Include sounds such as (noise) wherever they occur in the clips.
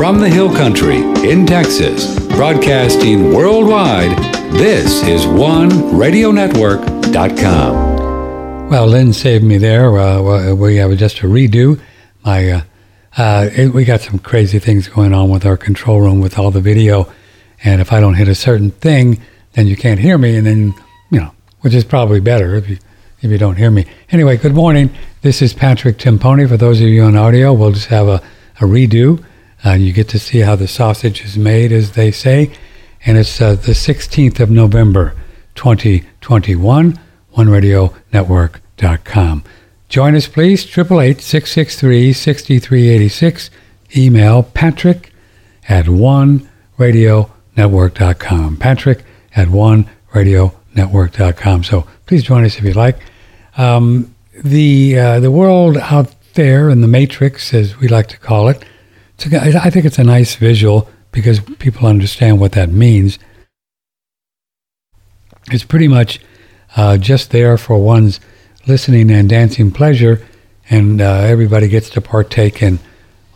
From the Hill Country in Texas, broadcasting worldwide, this is OneRadioNetwork.com. Well, Lynn saved me there. Uh, we have just a redo. My, uh, uh, it, we got some crazy things going on with our control room with all the video, and if I don't hit a certain thing, then you can't hear me, and then you know, which is probably better if you if you don't hear me. Anyway, good morning. This is Patrick Timpone. For those of you on audio, we'll just have a, a redo. You get to see how the sausage is made, as they say. And it's uh, the 16th of November, 2021, OneRadioNetwork.com. Join us, please, 888-663-6386. Email patrick at OneRadioNetwork.com. Patrick at OneRadioNetwork.com. So please join us if you like. Um, the uh, the world out there in the matrix, as we like to call it, a, I think it's a nice visual because people understand what that means. It's pretty much uh, just there for one's listening and dancing pleasure, and uh, everybody gets to partake in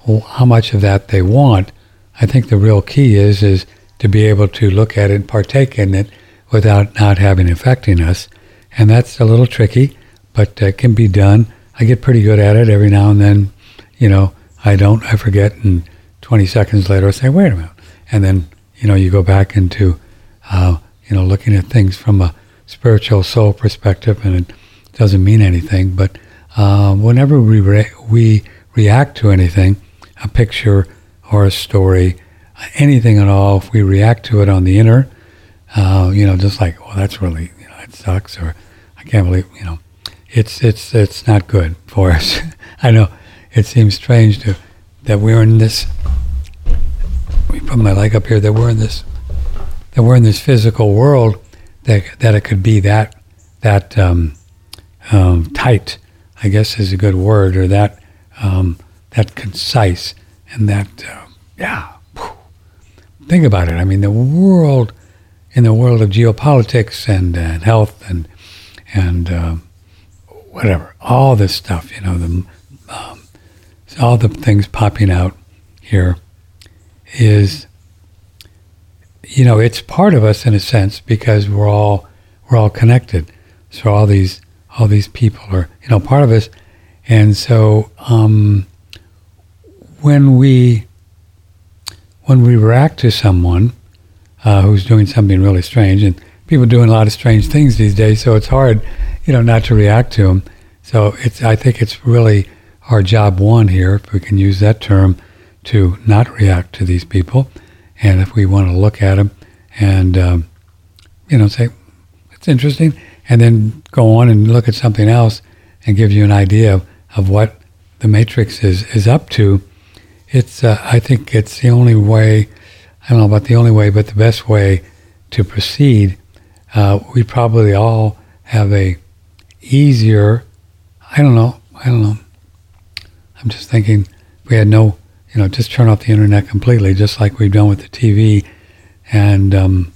how much of that they want. I think the real key is is to be able to look at it and partake in it without not having affecting us, and that's a little tricky but it can be done. I get pretty good at it every now and then. You know, I don't, I forget, and 20 seconds later I say, wait a minute. And then, you know, you go back into, uh, you know, looking at things from a spiritual soul perspective, and it doesn't mean anything. But uh, whenever we, re- we react to anything, a picture or a story, anything at all, if we react to it on the inner, uh, you know, just like, well, that's really, you know, it sucks, or I can't believe, you know, it's it's it's not good for us. (laughs) I know it seems strange to that we're in this. Me put my leg up here. That we're in this. That we're in this physical world. That that it could be that that um, um, tight. I guess is a good word, or that um, that concise, and that uh, yeah. Think about it. I mean, the world in the world of geopolitics and, and health and and uh, whatever, all this stuff, you know, the, all the things popping out here is, you know, it's part of us in a sense because we're all we're all connected. So all these all these people are, you know, part of us, and so um, when we when we react to someone uh, who's doing something really strange, and people doing a lot of strange things these days, so it's hard you know, not to react to them. So it's, I think it's really our job one here, if we can use that term, to not react to these people. And if we want to look at them and, um, you know, say, it's interesting, and then go on and look at something else and give you an idea of, of what the matrix is, is up to, it's, uh, I think it's the only way, I don't know about the only way, but the best way to proceed. Uh, we probably all have a easier. I don't know. I don't know. I'm just thinking we had no, you know, just turn off the internet completely, just like we've done with the TV, and um,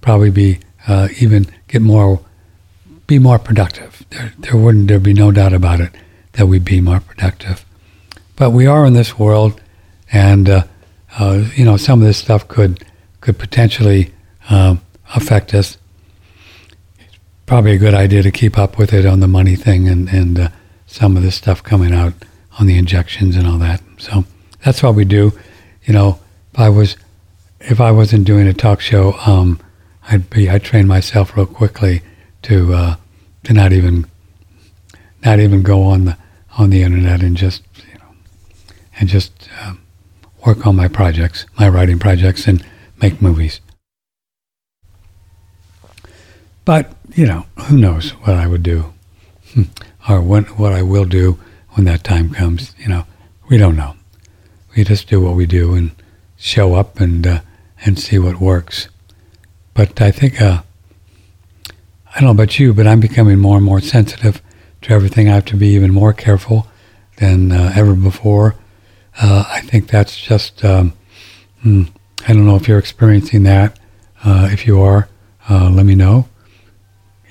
probably be uh, even get more, be more productive. There, there wouldn't there be no doubt about it that we'd be more productive. But we are in this world, and uh, uh, you know, some of this stuff could could potentially um, affect us It's probably a good idea to keep up with it on the money thing and and uh, some of this stuff coming out on the injections and all that. So that's what we do. You know, if I was if I wasn't doing a talk show, um, I'd be I'd train myself real quickly to uh, to not even not even go on the on the internet and just you know and just um, work on my projects, my writing projects, and make movies. But you know, who knows what I would do hmm. or when, what I will do when that time comes. You know, we don't know. We just do what we do and show up and uh, and see what works. But I think uh, I don't know about you, but I'm becoming more and more sensitive to everything. I have to be even more careful than uh, ever before. Uh, I think that's just. Um, hmm, I don't know if you're experiencing that. Uh, if you are, uh, let me know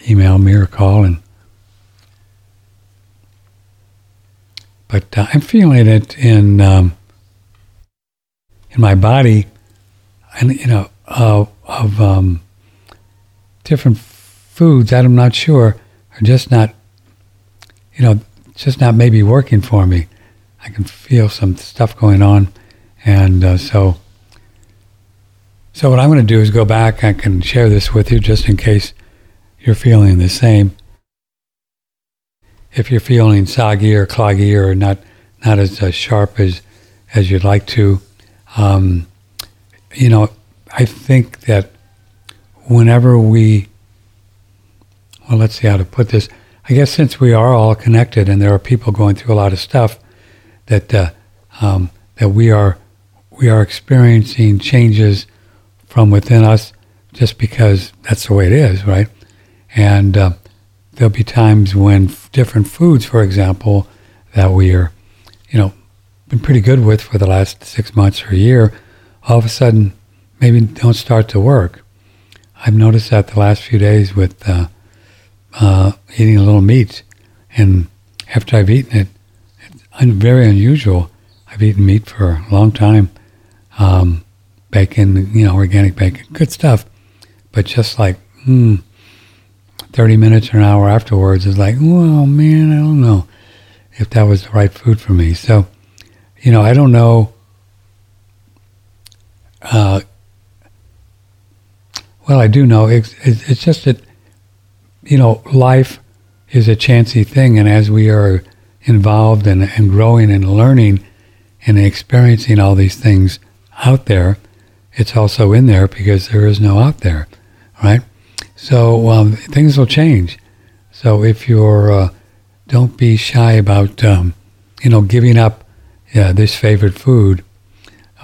email me or call and but uh, I'm feeling it in um, in my body, and you know, of um, different foods that I'm not sure are just not, you know, just not maybe working for me. I can feel some stuff going on, and uh, so. So what I'm going to do is go back. I can share this with you just in case you're feeling the same. If you're feeling soggy or cloggy or not not as uh, sharp as as you'd like to, um, you know, I think that whenever we, well, let's see how to put this. I guess since we are all connected and there are people going through a lot of stuff, that uh, um, that we are we are experiencing changes from within us just because that's the way it is, right? And uh, there'll be times when different foods, for example, that we are, you know, been pretty good with for the last six months or a year, all of a sudden maybe don't start to work. I've noticed that the last few days with uh, uh, eating a little meat, and after I've eaten it, it's very unusual. I've eaten meat for a long time, um, bacon, you know, organic bacon, good stuff. But just like, hmm, 30 minutes or an hour afterwards is like, well, man, I don't know if that was the right food for me. So, you know, I don't know. Uh, well, I do know. It's, it's just that, you know, life is a chancy thing. And as we are involved and, and growing and learning and experiencing all these things out there, it's also in there because there is no out there, right? So um, things will change. So if you're, uh, don't be shy about, um, you know, giving up yeah, this favorite food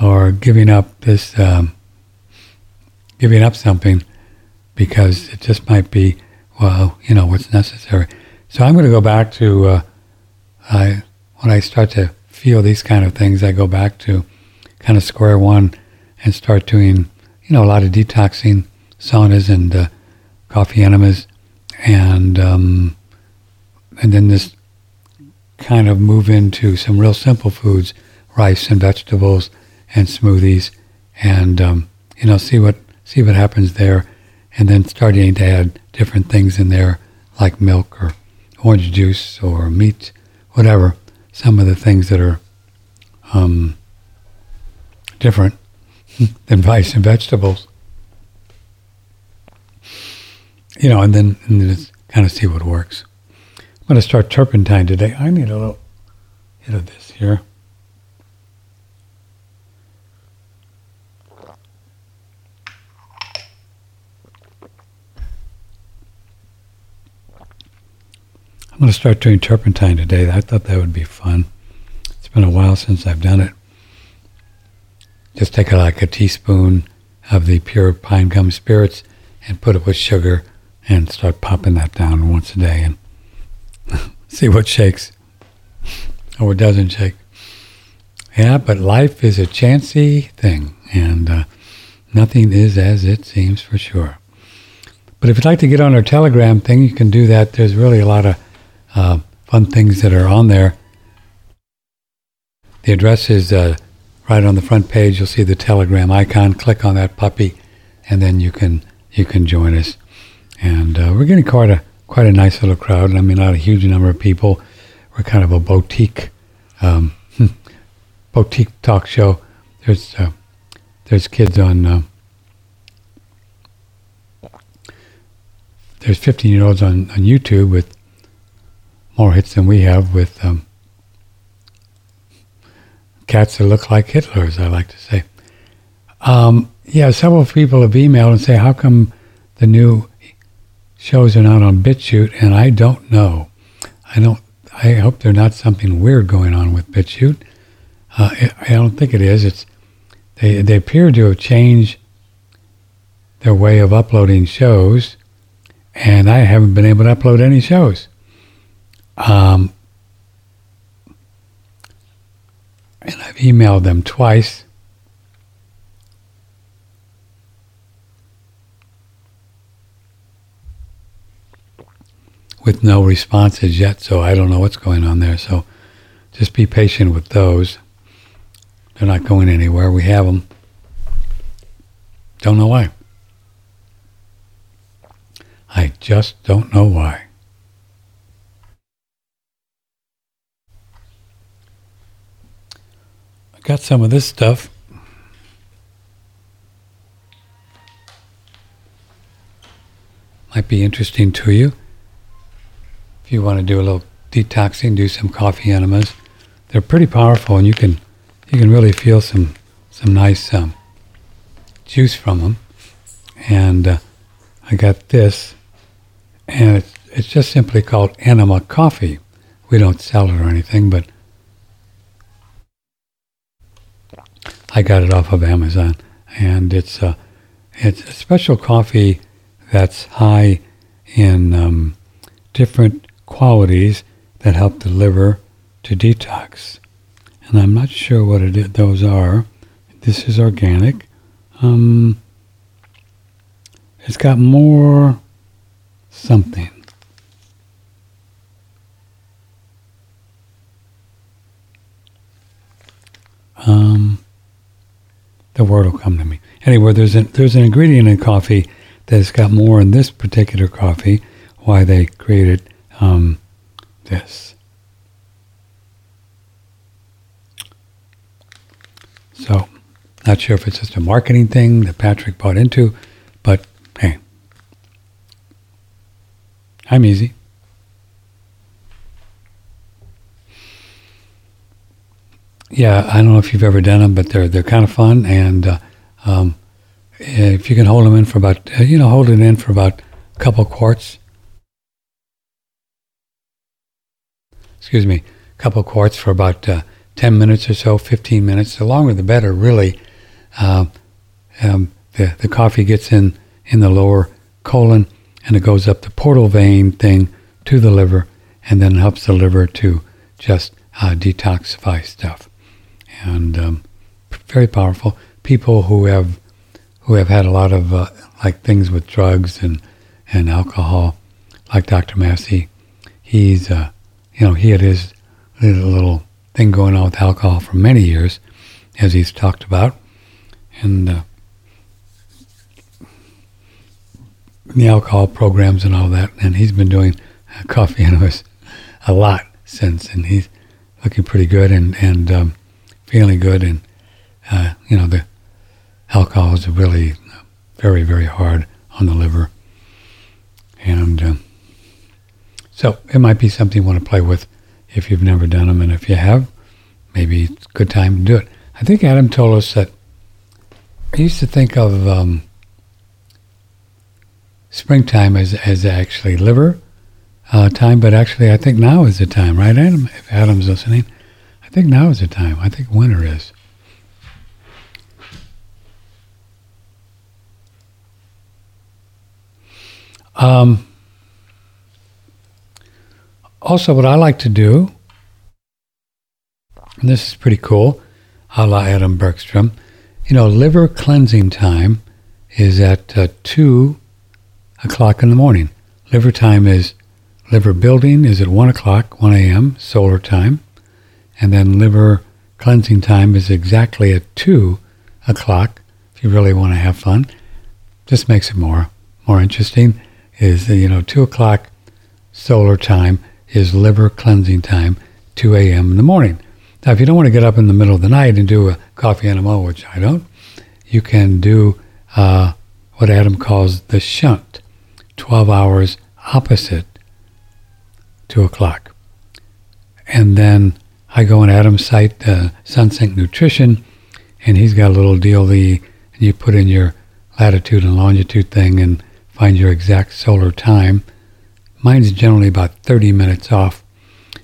or giving up this, um, giving up something because it just might be, well, you know, what's necessary. So I'm going to go back to, uh, I, when I start to feel these kind of things, I go back to kind of square one and start doing, you know, a lot of detoxing saunas and uh, coffee enemas, and um, and then this kind of move into some real simple foods, rice and vegetables and smoothies, and um, you know, see what see what happens there, and then starting to add different things in there like milk or orange juice or meat, whatever. Some of the things that are um, different (laughs) than rice and vegetables. You know, and then, and then just kind of see what works. I'm going to start turpentine today. I need a little hit of this here. I'm going to start doing turpentine today. I thought that would be fun. It's been a while since I've done it. Just take like a teaspoon of the pure pine gum spirits and put it with sugar and start popping that down once a day and (laughs) see what shakes or what doesn't shake. Yeah, but life is a chancy thing, and uh, nothing is as it seems for sure. But if you'd like to get on our Telegram thing, you can do that. There's really a lot of uh, fun things that are on there. The address is uh, right on the front page. You'll see the Telegram icon. Click on that puppy, and then you can you can join us. And uh, we're getting quite a quite a nice little crowd. I mean, not a huge number of people. We're kind of a boutique um, (laughs) boutique talk show. There's uh, there's kids on. Uh, there's 15 year olds on, on YouTube with more hits than we have with um, cats that look like Hitler's, I like to say. Um, yeah, several people have emailed and say, how come the new shows are not on BitChute? And I don't know. I don't. I hope there's not something weird going on with BitChute. Uh, I don't think it is. It's they they appear to have changed their way of uploading shows, and I haven't been able to upload any shows. Um, and I've emailed them twice. With no responses yet, so I don't know what's going on there. So just be patient with those. They're not going anywhere. We have them. Don't know why. I just don't know why. I got some of this stuff. Might be interesting to you. If you want to do a little detoxing, do some coffee enemas. They're pretty powerful, and you can you can really feel some some nice um, juice from them. And uh, I got this, and it's, it's just simply called Enema Coffee. We don't sell it or anything, but I got it off of Amazon, and it's a it's a special coffee that's high in um, different qualities that help the liver to detox. And I'm not sure what it is, those are. This is organic. Um, it's got more something. Um, the word will come to me. Anyway, there's an, there's an ingredient in coffee that's got more in this particular coffee. Why they created um, this. So, not sure if it's just a marketing thing that Patrick bought into, but hey, I'm easy. Yeah, I don't know if you've ever done them, but they're they're kind of fun, and uh, um, if you can hold them in for about you know hold it in for about a couple quarts. Excuse me, a couple quarts for about uh, ten minutes or so, fifteen minutes. The longer the better, really. Uh, um, the the coffee gets in in the lower colon, and it goes up the portal vein thing to the liver, and then helps the liver to just uh, detoxify stuff and um, very powerful. People who have who have had a lot of uh, like things with drugs and and alcohol, like Dr. Massey, he's uh, you know he had his little, thing going on with alcohol for many years, as he's talked about, and uh, the alcohol programs and all that, and he's been doing (laughs) coffee enemas a lot since, and he's looking pretty good, and and um, feeling good, and uh, you know the alcohol is really very very hard on the liver, and uh, so it might be something you want to play with if you've never done them, and if you have, maybe it's a good time to do it. I think Adam told us that I used to think of um, springtime as as actually liver uh, time, but actually I think now is the time, right, Adam? If Adam's listening. I think now is the time. I think winter is. Um, also, what I like to do, and this is pretty cool, a la Adam Bergstrom, you know, liver cleansing time is at uh, 2 o'clock in the morning. Liver time is, liver building is at 1 o'clock, 1 a.m., solar time and then liver cleansing time is exactly at 2 o'clock if you really want to have fun. Just makes it more more interesting. Is you know 2 o'clock solar time is liver cleansing time, 2 a.m. in the morning. Now, if you don't want to get up in the middle of the night and do a coffee enema, which I don't, you can do uh, what Adam calls the shunt, 12 hours opposite 2 o'clock. And then I go on Adam's site, uh, Sunsync Nutrition, and he's got a little deal. And you put in your latitude and longitude thing and find your exact solar time. Mine's generally about 30 minutes off,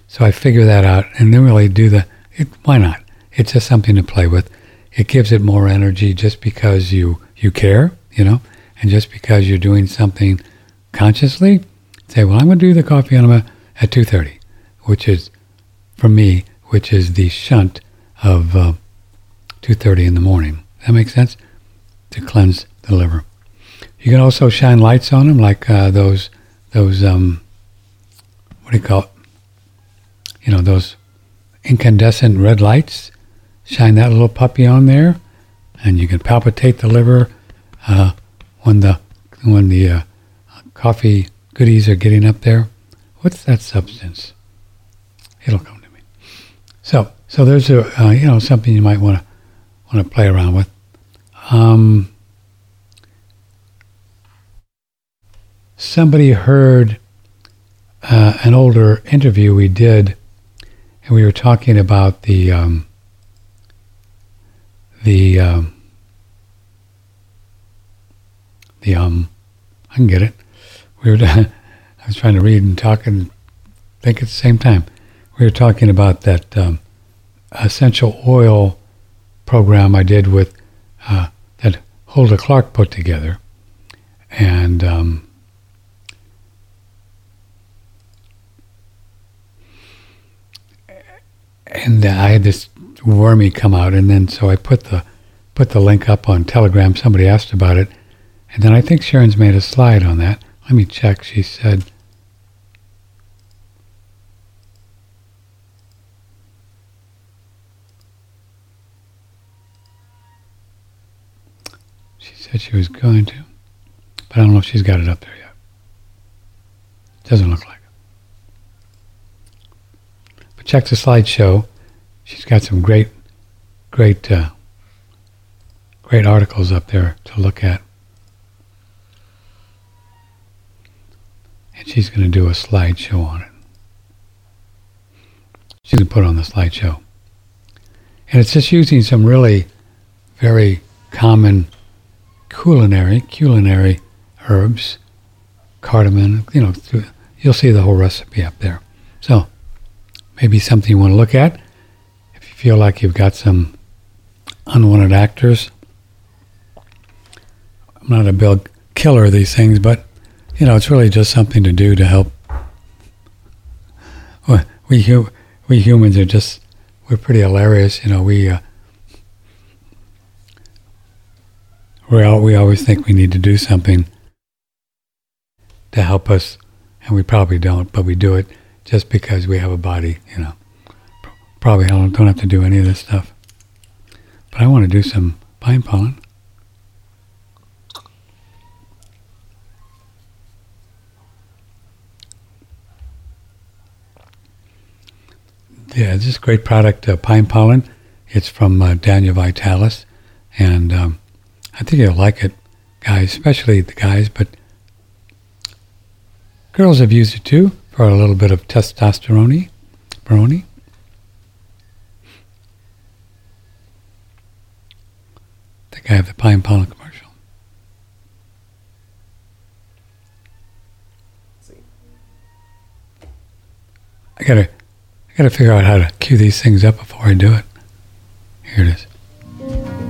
so I figure that out and then really do the. It, why not? It's just something to play with. It gives it more energy just because you you care, you know, and just because you're doing something consciously. Say, well, I'm going to do the coffee enema at 2:30, which is for me which is the shunt of uh, 2.30 in the morning. That makes sense? To cleanse the liver. You can also shine lights on them like uh, those, those um, what do you call it? You know, those incandescent red lights shine that little puppy on there, and you can palpitate the liver uh, when the when the uh, coffee goodies are getting up there. What's that substance? It'll come to me. So so there's a uh, you know something you might want to want to play around with. Um, somebody heard uh, an older interview we did, and we were talking about the um, the um, the um, I can get it. We were (laughs) I was trying to read and talk and think at the same time. We were talking about that um, essential oil program I did with uh, that Hulda Clark put together, and um, and I had this wormy come out, and then so I put the put the link up on Telegram. Somebody asked about it, and then I think Sharon's made a slide on that. Let me check. She said. She said she was going to, but I don't know if she's got it up there yet. Doesn't look like check the slideshow. She's got some great, great, uh, great articles up there to look at. And she's going to do a slideshow on it. She's going to put on the slideshow. And it's just using some really very common culinary, culinary herbs, cardamom, you know, you'll see the whole recipe up there. So maybe something you want to look at. If you feel like you've got some unwanted actors, I'm not a big killer of these things, but you know, it's really just something to do to help. We we humans are just we're pretty hilarious, you know. We uh, we we always think we need to do something to help us, and we probably don't, but we do it just because we have a body, you know. Probably don't, don't have to do any of this stuff. But I want to do some pine pollen. Yeah, this is a great product, uh, Pine Pollen. It's from uh, Daniel Vitalis, and um, I think you'll like it, guys, especially the guys, but girls have used it too for a little bit of testosterone. Baroni. I think I have the Pine Pollen commercial. I gotta I gotta figure out how to cue these things up before I do it. Here it is.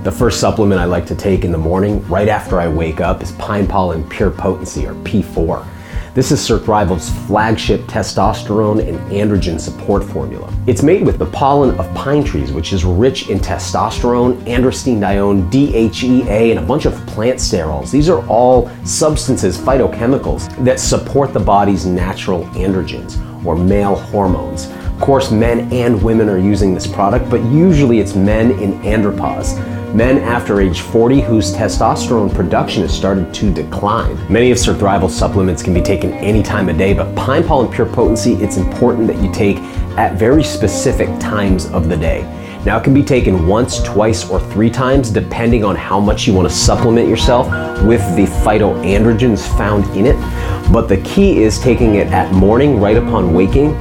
The first supplement I like to take in the morning, right after I wake up, is Pine Pollen Pure Potency, or P4. This is Surthrival's flagship testosterone and androgen support formula. It's made with the pollen of pine trees, which is rich in testosterone, androstenedione, DHEA, and a bunch of plant sterols. These are all substances, phytochemicals, that support the body's natural androgens, or male hormones. Of course, men and women are using this product, but usually it's men in andropause. Men after age 40 whose testosterone production has started to decline. Many of Surthrival supplements can be taken any time of day, but Pine Pollen Pure Potency, it's important that you take at very specific times of the day. Now, it can be taken once, twice, or three times depending on how much you want to supplement yourself with the phytoandrogens found in it. But the key is taking it at morning, right upon waking,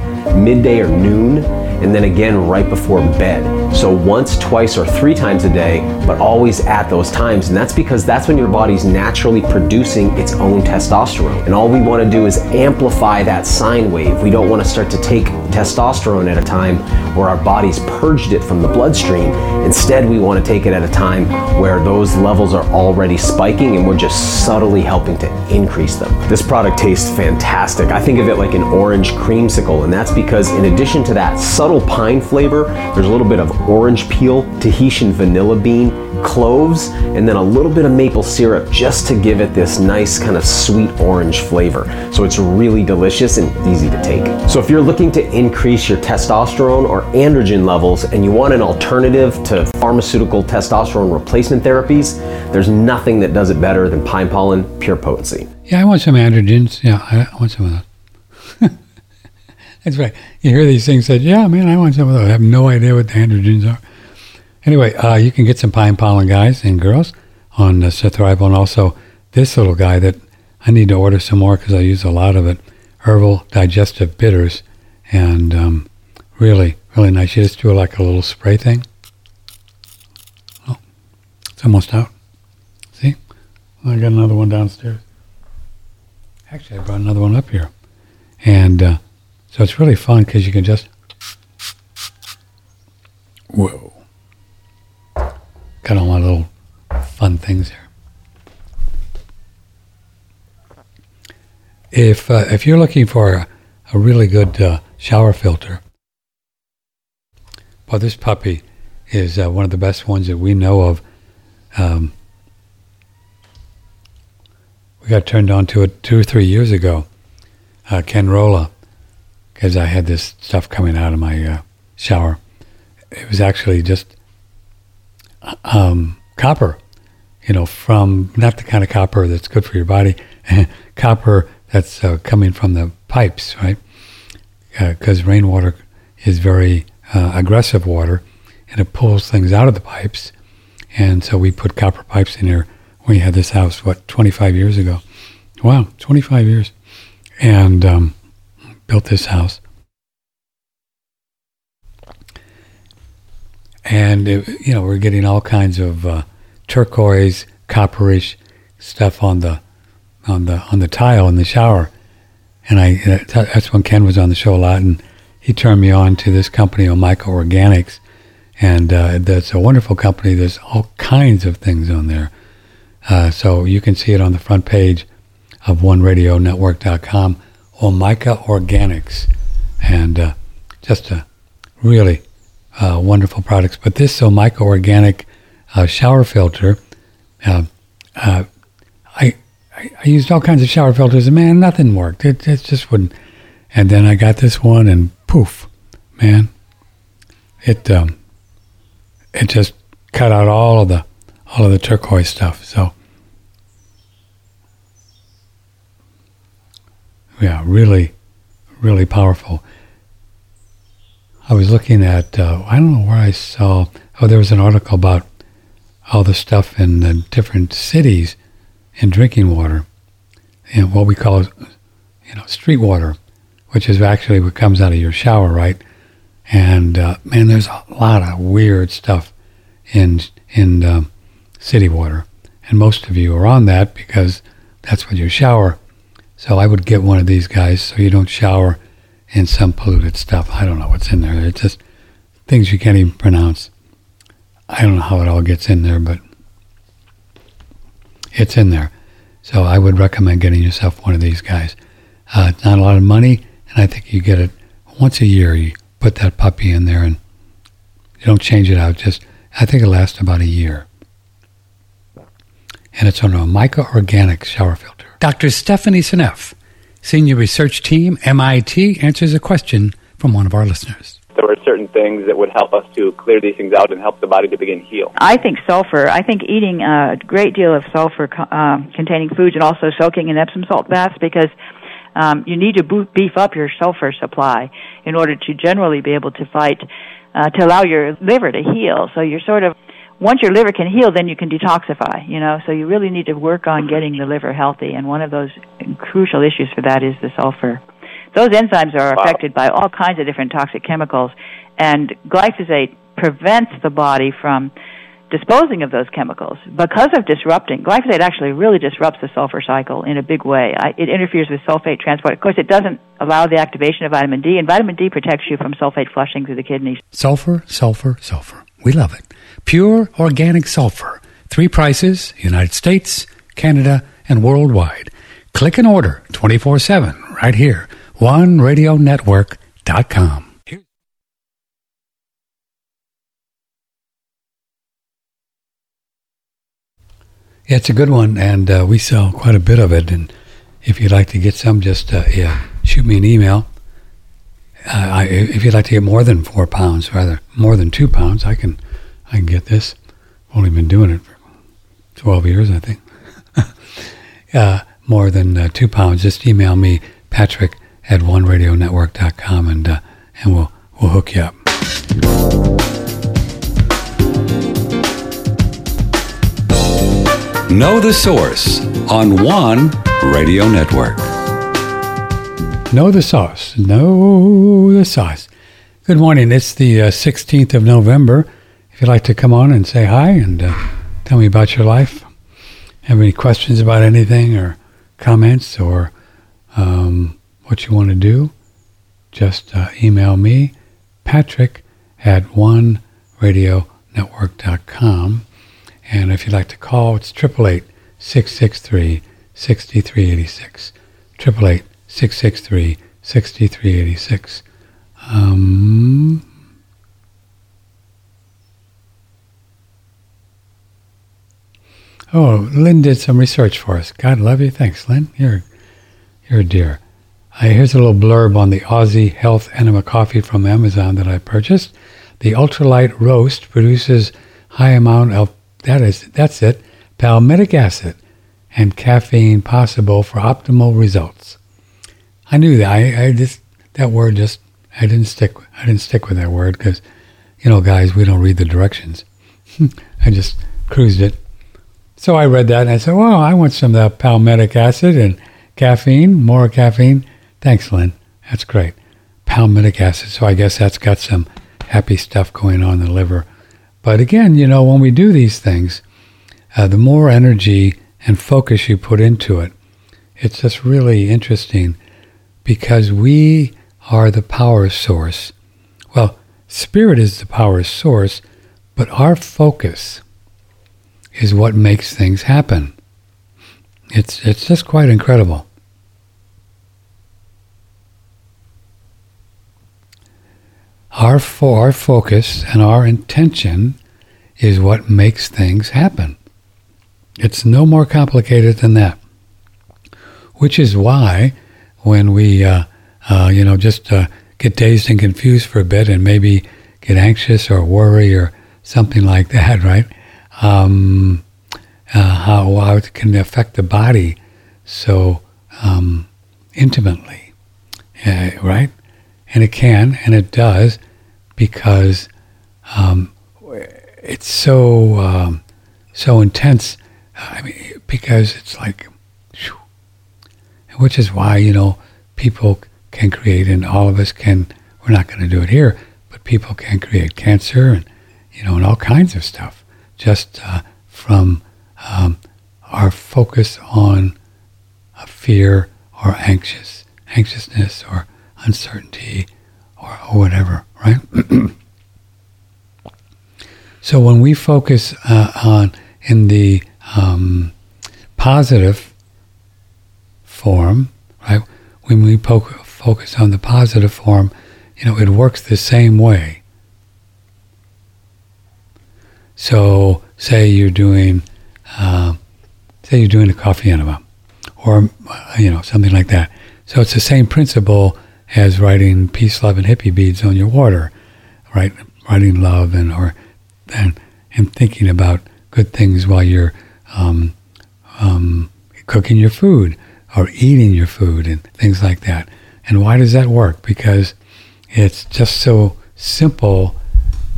midday or noon, and then again right before bed. So once, twice, or three times a day, but always at those times. And that's because that's when your body's naturally producing its own testosterone. And all we want to do is amplify that sine wave. We don't want to start to take testosterone at a time where our body's purged it from the bloodstream. Instead, we want to take it at a time where those levels are already spiking and we're just subtly helping to increase them. This product tastes fantastic. I think of it like an orange creamsicle, and that's because in addition to that subtle pine flavor, there's a little bit of orange peel, Tahitian vanilla bean, cloves, and then a little bit of maple syrup just to give it this nice kind of sweet orange flavor. So it's really delicious and easy to take. So if you're looking to increase your testosterone or androgen levels and you want an alternative to pharmaceutical testosterone replacement therapies, there's nothing that does it better than pine pollen pure potency. Yeah, I want some androgens. Yeah, I, want some of those. That's right. You hear these things said, yeah, man, I want some of those. I have no idea what the androgens are. Anyway, uh, you can get some pine pollen guys and girls on uh, Thrival, and also this little guy that I need to order some more because I use a lot of it. Herbal digestive bitters, and um, really, really nice. You just do like a little spray thing. Oh, it's almost out. See, I got another one downstairs. Actually, I brought another one up here, and uh, so it's really fun because you can just whoa, got all my little fun things here. If uh, if you're looking for a, a really good uh, shower filter, well, this puppy is uh, one of the best ones that we know of. Um, we got turned on to it two or three years ago. Uh, Kenrola, because I had this stuff coming out of my uh, shower. It was actually just um, copper, you know, from not the kind of copper that's good for your body, (laughs) copper that's uh, coming from the pipes, right? Because uh, rainwater is very uh, aggressive water, and it pulls things out of the pipes. And so we put copper pipes in here. We had this house, what, 25 years ago. Wow, 25 years. And um, built this house. And, it, you know, we're getting all kinds of uh, turquoise, copperish stuff on the on the on the tile in the shower, and I that's when Ken was on the show a lot, and he turned me on to this company, Omica Organics, and uh, that's a wonderful company. There's all kinds of things on there, uh, so you can see it on the front page of OneRadioNetwork.com. Omica Organics, and uh, just a really uh, wonderful products. But this Omica Organic uh, shower filter, uh, I I, I, used all kinds of shower filters, and man, nothing worked. It, it just wouldn't. And then I got this one, and poof, man, it um, it just cut out all of the all of the turquoise stuff. So yeah, really, really powerful. I was looking at uh, I don't know where I saw. Oh, there was an article about all the stuff in the different cities in drinking water, and what we call, you know, street water, which is actually what comes out of your shower, right? And uh, man, there's a lot of weird stuff in in um, city water, and most of you are on that because that's what you shower. So I would get one of these guys so you don't shower in some polluted stuff. I don't know what's in there. It's just things you can't even pronounce. I don't know how it all gets in there, but it's in there. So I would recommend getting yourself one of these guys. Uh, it's not a lot of money, and I think you get it once a year. You put that puppy in there, and you don't change it out. Just I think it lasts about a year, and it's on a Omica Organic shower filter. Dr. Stephanie Seneff, Senior Research Team, MIT, answers a question from one of our listeners there are certain things that would help us to clear these things out and help the body to begin heal. I think sulfur. I think eating a great deal of sulfur uh, containing foods and also soaking in Epsom salt baths because um, you need to beef up your sulfur supply in order to generally be able to fight uh, to allow your liver to heal. So you're sort of once your liver can heal, then you can detoxify. You know, so you really need to work on getting the liver healthy, and one of those crucial issues for that is the sulfur. Those enzymes are affected by all kinds of different toxic chemicals, and glyphosate prevents the body from disposing of those chemicals because of disrupting. Glyphosate actually really disrupts the sulfur cycle in a big way. I, it interferes with sulfate transport. Of course, it doesn't allow the activation of vitamin D, and vitamin D protects you from sulfate flushing through the kidneys. Sulfur, sulfur, sulfur. We love it pure organic sulfur. Three prices United States, Canada, and worldwide. Click and order 24 7 right here, oneradionetwork.com. Yeah, it's a good one, and uh, we sell quite a bit of it. And if you'd like to get some, just uh, yeah, shoot me an email. Uh, I, if you'd like to get more than four pounds, rather more than two pounds, I can I can get this. I've only been doing it for twelve years, I think. (laughs) uh, more than uh, two pounds, just email me Patrick at oneradionetwork.com and uh, and we'll we'll hook you up. Know the Source on One Radio Network. Know the sauce. Know the sauce. Good morning. It's the uh, 16th of November. If you'd like to come on and say hi and uh, tell me about your life, have any questions about anything or comments or um, what you want to do, just uh, email me, patrick at oneradionetwork.com. And if you'd like to call, it's 888 663 6386. 888 663 6386. Oh, Lynn did some research for us. God love you. Thanks, Lynn. You're, you're a dear. Uh, here's a little blurb on the Aussie Health Enema Coffee from Amazon that I purchased. The ultralight roast produces high amount of that is that's it palmitic acid and caffeine possible for optimal results. I knew that. I, I just that word just I didn't stick. I didn't stick with that word because, you know, guys, we don't read the directions. (laughs) I just cruised it. So I read that and I said, "Well, I want some of that palmitic acid and caffeine, more caffeine." Thanks, Lynn. That's great. Palmitic acid. So I guess that's got some happy stuff going on in the liver. But again, you know, when we do these things, uh, the more energy and focus you put into it, it's just really interesting because we are the power source. Well, spirit is the power source, but our focus is what makes things happen. It's, it's just quite incredible. Our, fo- our focus and our intention is what makes things happen. It's no more complicated than that. Which is why when we, uh, uh, you know, just uh, get dazed and confused for a bit and maybe get anxious or worry or something like (laughs) that, right? Um, uh, how, it can affect the body so um, intimately, uh, right? And it can, and it does, because um, it's so um, so intense. I mean, because it's like, whew, which is why you know people can create, and all of us can. We're not going to do it here, but people can create cancer and you know and all kinds of stuff just uh, from um, our focus on a fear or anxious anxiousness or uncertainty or, or whatever, right? (clears throat) so when we focus uh, on in the um, positive form, right? When we focus on the positive form, you know, it works the same way. So, say you're doing, uh, say you're doing a coffee enema, or uh, you know something like that. So it's the same principle as writing peace, love, and hippie beads on your water, right? Writing love and or and and thinking about good things while you're um, um, cooking your food or eating your food and things like that. And why does that work? Because it's just so simple,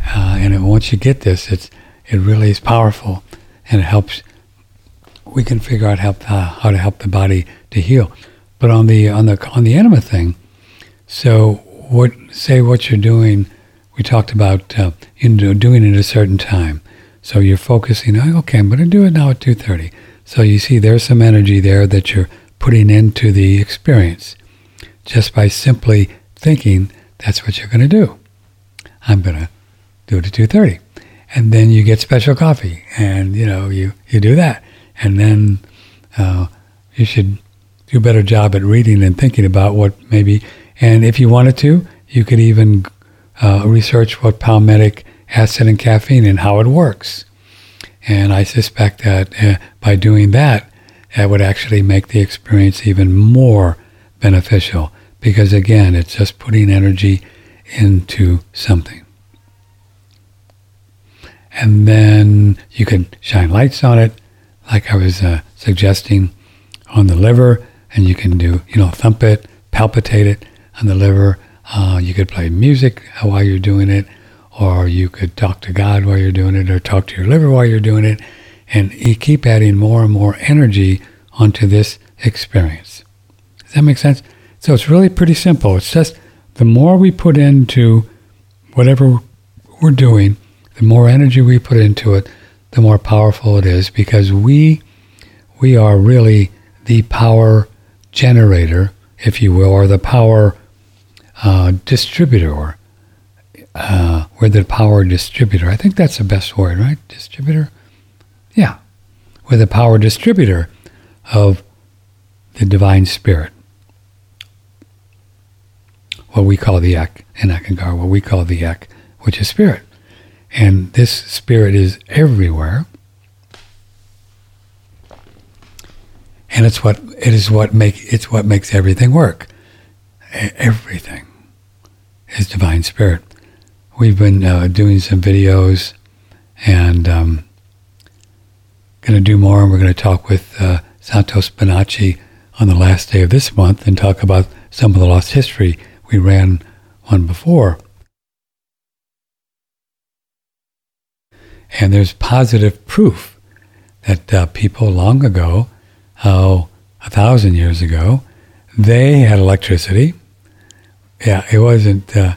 uh, and once you get this, it's it really is powerful, and it helps. We can figure out how uh, how to help the body to heal. But on the on the on the enema thing, so what say what you're doing? We talked about uh, doing it at a certain time. So you're focusing. Okay, I'm going to do it now at two thirty. So you see, there's some energy there that you're putting into the experience, just by simply thinking that's what you're going to do. I'm going to do it at two thirty, and then you get special coffee, and you know you you do that, and then uh, you should do a better job at reading and thinking about what maybe and if you wanted to, you could even uh, research what palmitic acid and caffeine and how it works. And I suspect that uh, by doing that, that would actually make the experience even more beneficial because again, it's just putting energy into something. And then you can shine lights on it, like I was uh, suggesting, on the liver, and you can do, you know, thump it, palpitate it on the liver. Uh, you could play music while you're doing it, or you could talk to God while you're doing it, or talk to your liver while you're doing it, and you keep adding more and more energy onto this experience. Does that make sense? So it's really pretty simple. It's just the more we put into whatever we're doing, the more energy we put into it, the more powerful it is because we we are really the power generator, if you will, or the power uh, distributor. Uh, we're the power distributor. I think that's the best word, right? Distributor? Yeah. We're the power distributor of the divine spirit what we call the ECK in Eckankar, what we call the ECK, which is spirit. And this spirit is everywhere. And it's what it is what make it's what makes everything work. Everything is divine spirit. We've been uh, doing some videos and um, going to do more. And we're going to talk with uh, Santos Bonacci on the last day of this month and talk about some of the lost history we ran one before. And there's positive proof that uh, people long ago, oh, a thousand years ago, they had electricity. Yeah, it wasn't. Uh,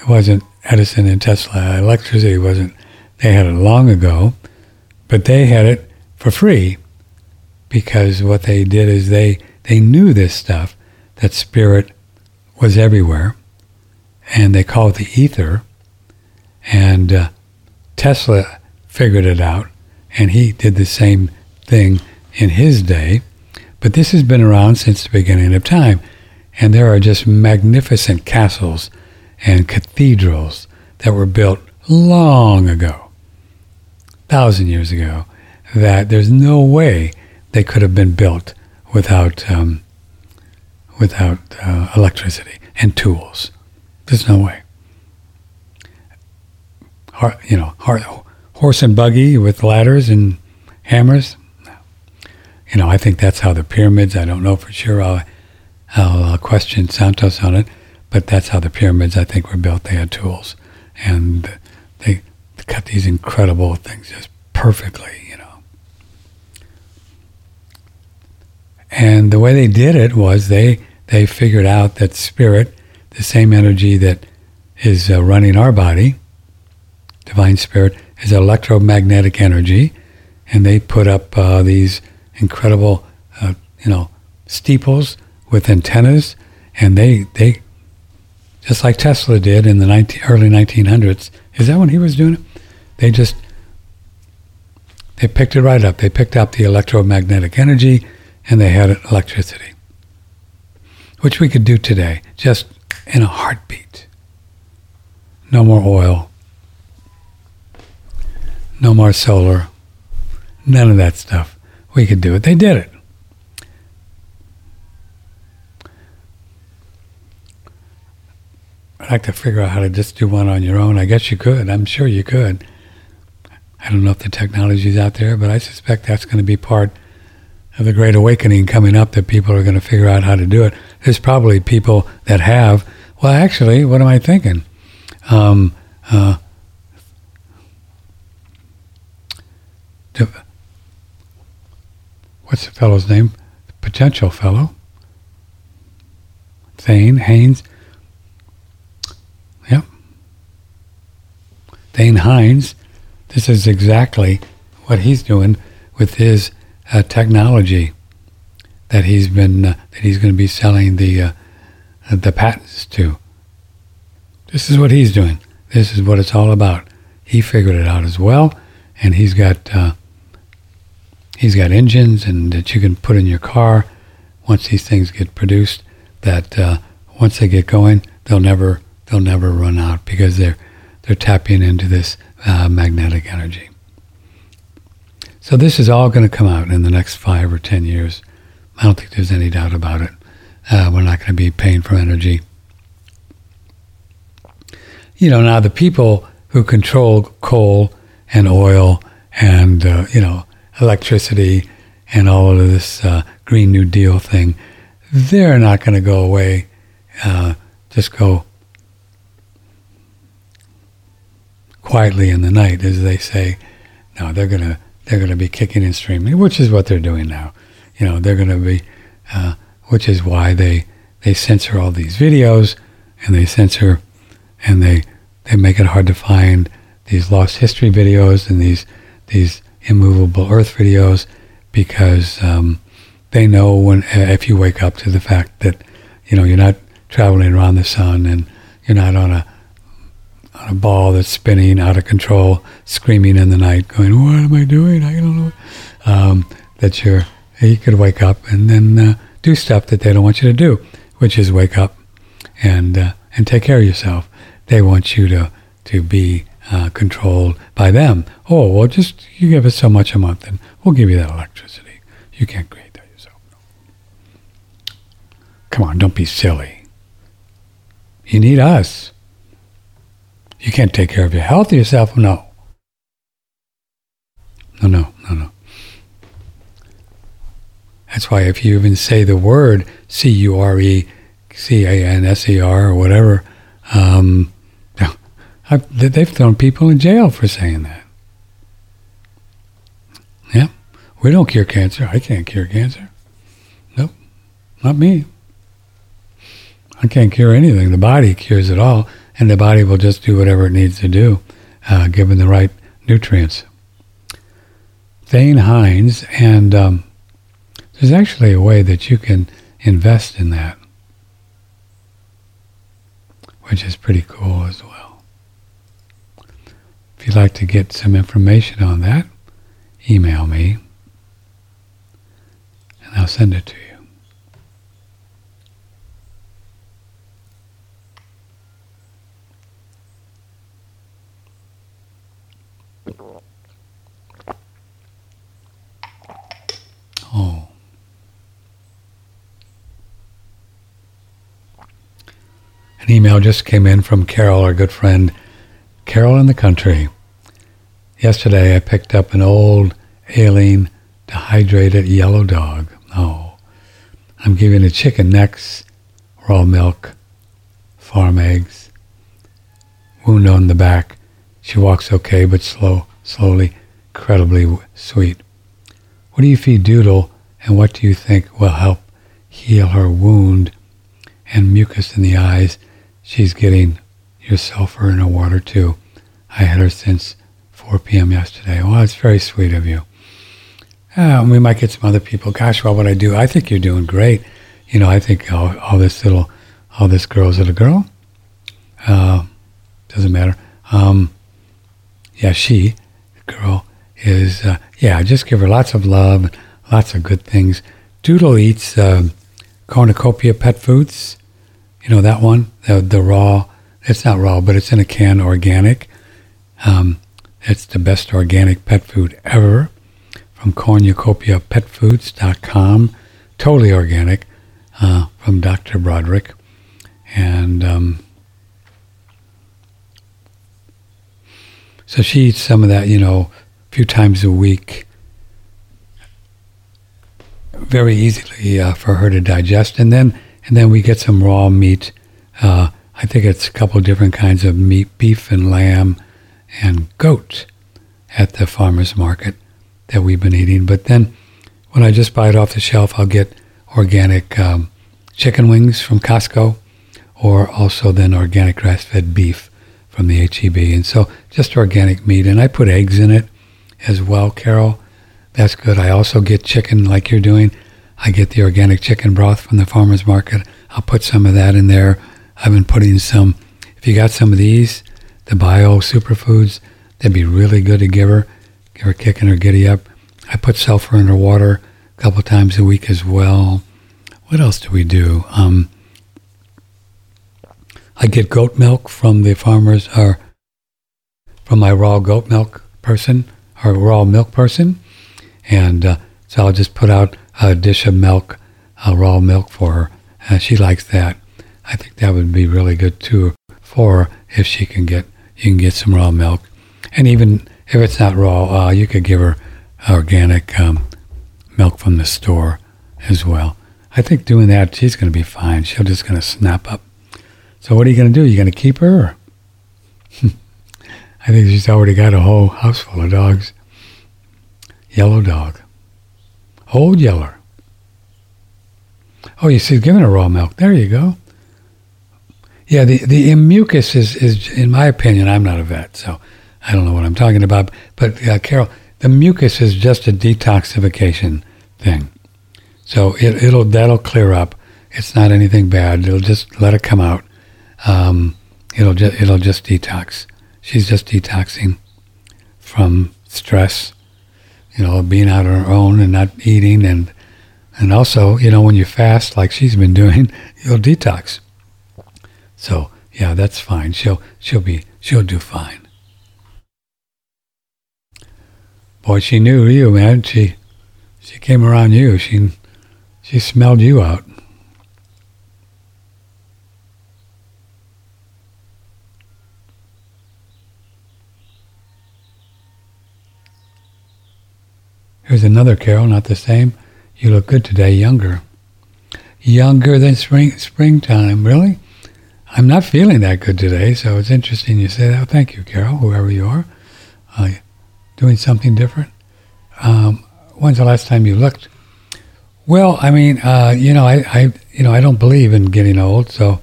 it wasn't Edison and Tesla. Electricity wasn't. They had it long ago, but they had it for free because what they did is they they knew this stuff that spirit was everywhere, and they call it the ether. And uh, Tesla figured it out, and he did the same thing in his day. But this has been around since the beginning of time, and there are just magnificent castles and cathedrals that were built long ago, thousand years ago, that there's no way they could have been built without um, without uh, electricity and tools. There's no way. You know, horse and buggy with ladders and hammers. You know, I think that's how the pyramids. I don't know for sure. I'll, I'll uh, question Santos on it, but that's how the pyramids I think were built. They had tools, and they cut these incredible things just perfectly. You know. And the way they did it was they they figured out that spirit, the same energy that is uh, running our body, divine spirit, is electromagnetic energy, and they put up uh, these incredible, uh, you know, steeples with antennas, and they they just like Tesla did in the 19, early 1900s. Is that when he was doing it? They just they picked it right up. They picked up the electromagnetic energy, and they had electricity which we could do today, just in a heartbeat. No more oil, no more solar, none of that stuff. We could do it. They did it. I'd like to figure out how to just do one on your own. I guess you could. I'm sure you could. I don't know if the technology's out there, but I suspect that's going to be part of the Great Awakening coming up that people are going to figure out how to do it. There's probably people that have. Well, actually, what am I thinking? Um, uh, what's the fellow's name? Potential fellow. Thane Haynes. Yep. Thane Heins. This is exactly what he's doing with his uh, technology that he's been uh, that he's going to be selling the uh, the patents to. This is what he's doing. This is what it's all about. He figured it out as well, and he's got uh, he's got engines and that you can put in your car. Once these things get produced, that uh, once they get going, they'll never they'll never run out because they're they're tapping into this uh, magnetic energy. So this is all going to come out in the next five or ten years. I don't think there's any doubt about it. Uh, we're not going to be paying for energy. You know, now the people who control coal and oil and, uh, you know, electricity and all of this uh, Green New Deal thing, they're not going to go away. Uh, just go quietly in the night, as they say. No, they're going to they're going to be kicking and streaming, which is what they're doing now. You know, they're going to be, uh, which is why they they censor all these videos, and they censor, and they they make it hard to find these lost history videos and these these immovable Earth videos because um, they know when if you wake up to the fact that you know you're not traveling around the sun and you're not on a on a ball that's spinning out of control, screaming in the night, going, "What am I doing? I don't know." Um, that you're you could wake up and then uh, do stuff that they don't want you to do, which is wake up and uh, and take care of yourself. They want you to to be uh, controlled by them. Oh, well, just you give us so much a month, and we'll give you that electricity. You can't create that yourself. Come on, don't be silly. You need us. You can't take care of your health yourself. No. No, no, no, no. That's why if you even say the word C U R E C A N S E R or whatever, um, I've, they've thrown people in jail for saying that. Yeah, we don't cure cancer. I can't cure cancer. Nope, not me. I can't cure anything. The body cures it all, and the body will just do whatever it needs to do, uh, given the right nutrients. Thane Heins, and um, there's actually a way that you can invest in that, which is pretty cool as. If you'd like to get some information on that, email me and I'll send it to you. Oh. An email just came in from Carol, our good friend Carol in the Country. Yesterday I picked up an old, ailing, dehydrated yellow dog. Oh, I'm giving the chicken necks, raw milk, farm eggs, wound on the back. She walks okay, but slow, slowly, incredibly sweet. What do you feed Doodle, and what do you think will help heal her wound and mucus in the eyes? She's getting your sulfur in her water too. I had her since 4 p.m. yesterday. Well, it's very sweet of you. Uh, we might get some other people. Gosh, what would I do? I think you're doing great. You know, I think all, all this little, all this girl's a girl. Uh, doesn't matter. Um, yeah, she, the girl, is, uh, yeah, just give her lots of love, lots of good things. Doodle eats uh, cornucopia pet foods. You know that one, the, the raw. It's not raw, but it's in a can, organic. Um, it's the best organic pet food ever from cornucopiapetfoods.com. Totally organic uh, from Dr. Broderick. And um, so she eats some of that, you know, a few times a week. Very easily uh, for her to digest. And then, and then we get some raw meat. Uh, I think it's a couple different kinds of meat, beef and lamb and goat at the farmer's market that we've been eating. But then when I just buy it off the shelf, I'll get organic um, chicken wings from Costco or also then organic grass-fed beef from the HEB. And so just organic meat. And I put eggs in it as well, Carol. That's good. I also get chicken like you're doing. I get the organic chicken broth from the farmer's market. I'll put some of that in there. I've been putting some, if you got some of these, the bio superfoods. They'd be really good to give her, give her kicking her giddy up. I put sulfur in her water a couple times a week as well. What else do we do? Um, I get goat milk from the farmers, or from my raw goat milk person, or raw milk person, And uh, so I'll just put out a dish of milk, uh, raw milk for her. Uh, she likes that. I think that would be really good too for her if she can get you can get some raw milk, and even if it's not raw, uh, you could give her organic um, milk from the store as well. I think doing that, she's going to be fine. She'll just going to snap up. So what are you going to do? You going to keep her? (laughs) I think she's already got a whole house full of dogs. Yellow dog. Old Yeller. Oh, you see, giving her raw milk. There you go. Yeah, the, the mucus is, is, in my opinion, I'm not a vet, so I don't know what I'm talking about. But uh, Carol, the mucus is just a detoxification thing. So it, it'll that'll clear up. It's not anything bad. It'll just let it come out. Um, it'll just it'll just detox. She's just detoxing from stress. You know, being out on her own and not eating, and and also, you know, when you fast like she's been doing, (laughs) you'll detox. So yeah, that's fine. She'll she'll be she'll do fine. Boy, she knew you, man. She she came around you. She she smelled you out. Here's another Carol, not the same. You look good today, younger. Younger than spring springtime, really? I'm not feeling that good today, so it's interesting you say that. Thank you, Carol, whoever you are. Uh, doing something different. Um, when's the last time you looked? Well, I mean, uh, you know, I, I, you know, I don't believe in getting old, so,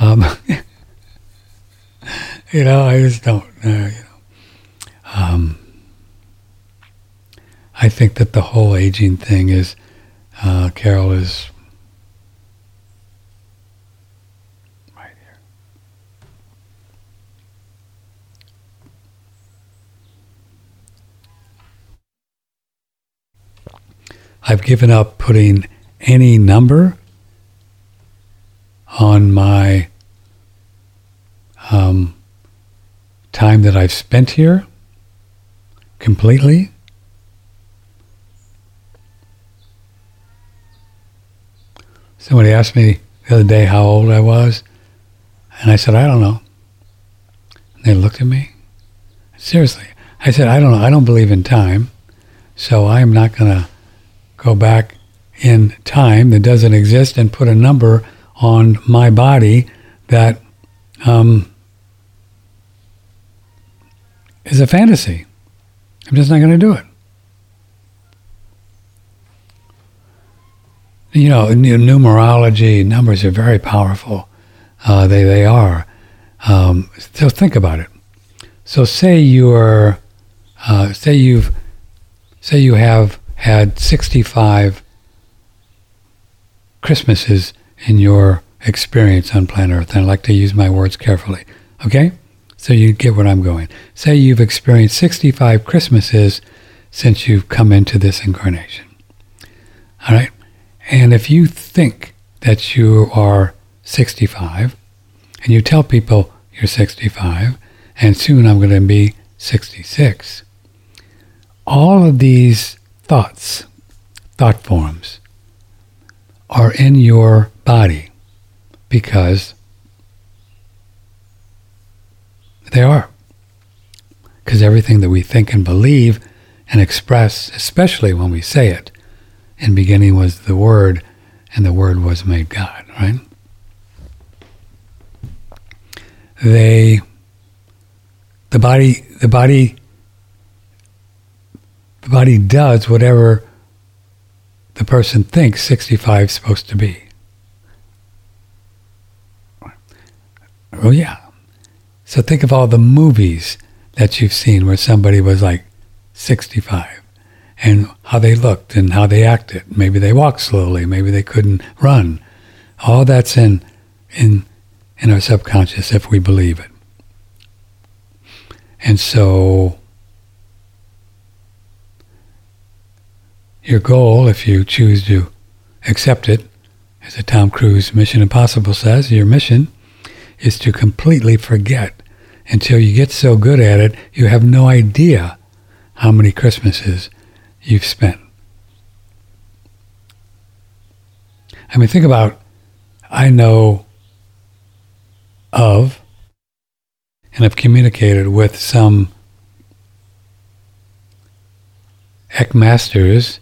um, (laughs) you know, I just don't. Uh, you know, um, I think that the whole aging thing is, uh, Carol is I've given up putting any number on my um, time that I've spent here completely. Somebody asked me the other day how old I was, and I said, I don't know. And they looked at me. Seriously. I said, I don't know. I don't believe in time, so I'm not going to go back in time that doesn't exist and put a number on my body that um, is a fantasy. I'm just not going to do it. You know, numerology, numbers are very powerful. Uh, they, they are. Um, so think about it. So say you're, uh, say you've, say you have had 65 Christmases in your experience on planet Earth. And I like to use my words carefully. Okay? So you get what I'm going. Say you've experienced 65 Christmases since you've come into this incarnation. All right? And if you think that you are 65 and you tell people you're 65 and soon I'm going to be 66, all of these thoughts, thought forms, are in your body because they are. Because everything that we think and believe and express, especially when we say it, in beginning was the Word, and the Word was made God, right? They, the body, the body the body does whatever the person thinks 65 is supposed to be. Oh, yeah. So think of all the movies that you've seen where somebody was like 65 and how they looked and how they acted. Maybe they walked slowly, maybe they couldn't run. All that's in, in, in our subconscious if we believe it. And so Your goal, if you choose to accept it, as a Tom Cruise Mission Impossible says, your mission is to completely forget until you get so good at it you have no idea how many Christmases you've spent. I mean, think about I know of and have communicated with some ECK masters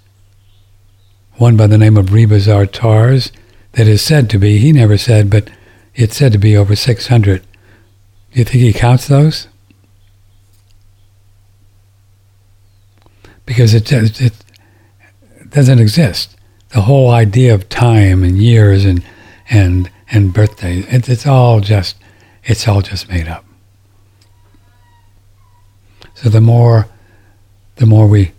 one by the name of Rebazar Tarzs, that is said to be, he never said, but it's said to be over 600. Do you think he counts those? Because it, it, doesn't exist. The whole idea of time and years and and and birthdays, it, it's all just it's all just made up. So the more the more we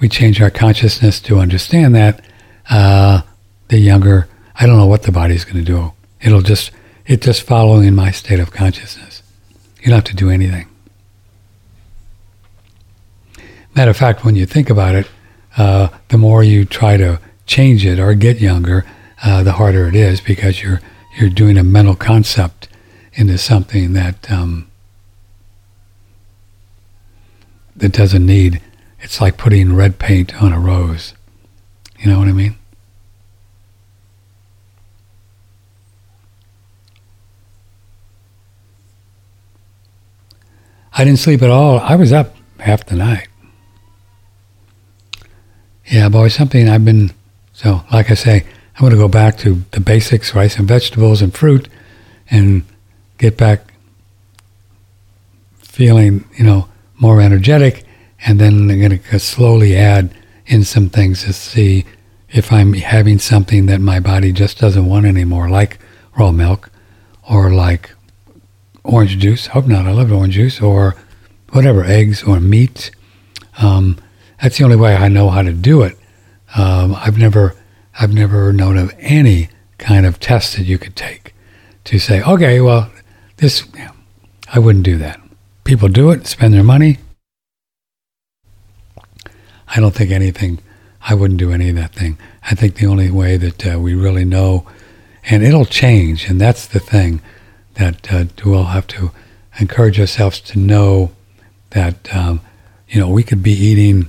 we change our consciousness to understand that, uh, the younger I don't know what the body's going to do. It'll just it just follow in my state of consciousness. You don't have to do anything. Matter of fact, when you think about it, uh, the more you try to change it or get younger, uh, the harder it is because you're you're doing a mental concept into something that um, that doesn't need. It's like putting red paint on a rose. You know what I mean? I didn't sleep at all. I was up half the night. Yeah, boy, something I've been, so like I say, I'm going to go back to the basics, rice and vegetables and fruit, and get back feeling, you know, more energetic. And then I'm going to slowly add in some things to see if I'm having something that my body just doesn't want anymore, like raw milk or like orange juice. Hope not. I love orange juice or whatever, eggs or meat. Um, that's the only way I know how to do it. Um, I've never, I've never known of any kind of test that you could take to say, okay, well, this, I wouldn't do that. People do it, spend their money. I don't think anything, I wouldn't do any of that thing. I think the only way that uh, we really know, and it'll change, and that's the thing that uh, we'll have to encourage ourselves to know that, um, you know, we could be eating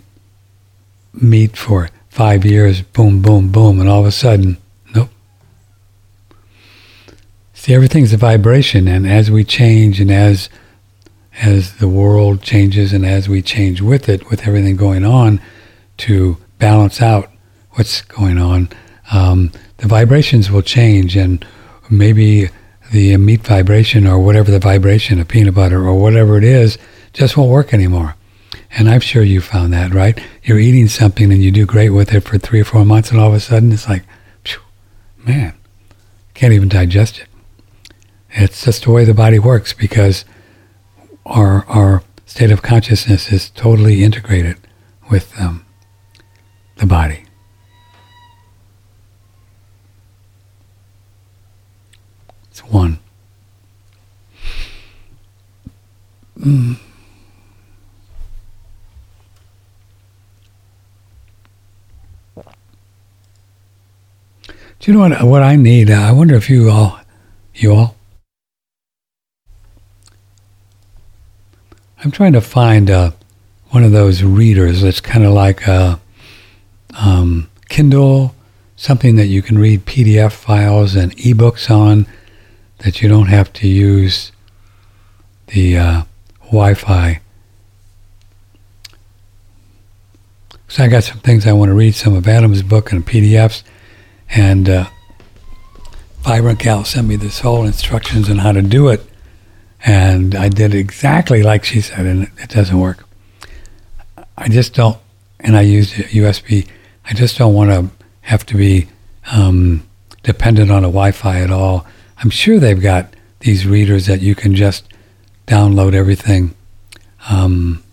meat for five years, boom, boom, boom, and all of a sudden, nope. See, everything's a vibration, and as we change, and as as the world changes, and as we change with it, with everything going on, to balance out what's going on, um, the vibrations will change, and maybe the meat vibration or whatever the vibration of peanut butter or whatever it is just won't work anymore. And I'm sure you found that, right? You're eating something and you do great with it for three or four months, and all of a sudden it's like, phew, man, can't even digest it. It's just the way the body works because our our state of consciousness is totally integrated with um, the body. It's one. Mm. Do you know what what I need? I wonder if you all, you all. I'm trying to find uh, one of those readers that's kind of like a um, Kindle, something that you can read PDF files and ebooks on, that you don't have to use the uh, Wi-Fi. So I got some things I want to read, some of Adam's book and PDFs and uh, Vibrant Gal sent me this whole instructions on how to do it. And I did exactly like she said, and it, doesn't work. I just don't, and I used USB. I just don't want to have to be um, dependent on a Wi-Fi at all. I'm sure they've got these readers that you can just download everything um,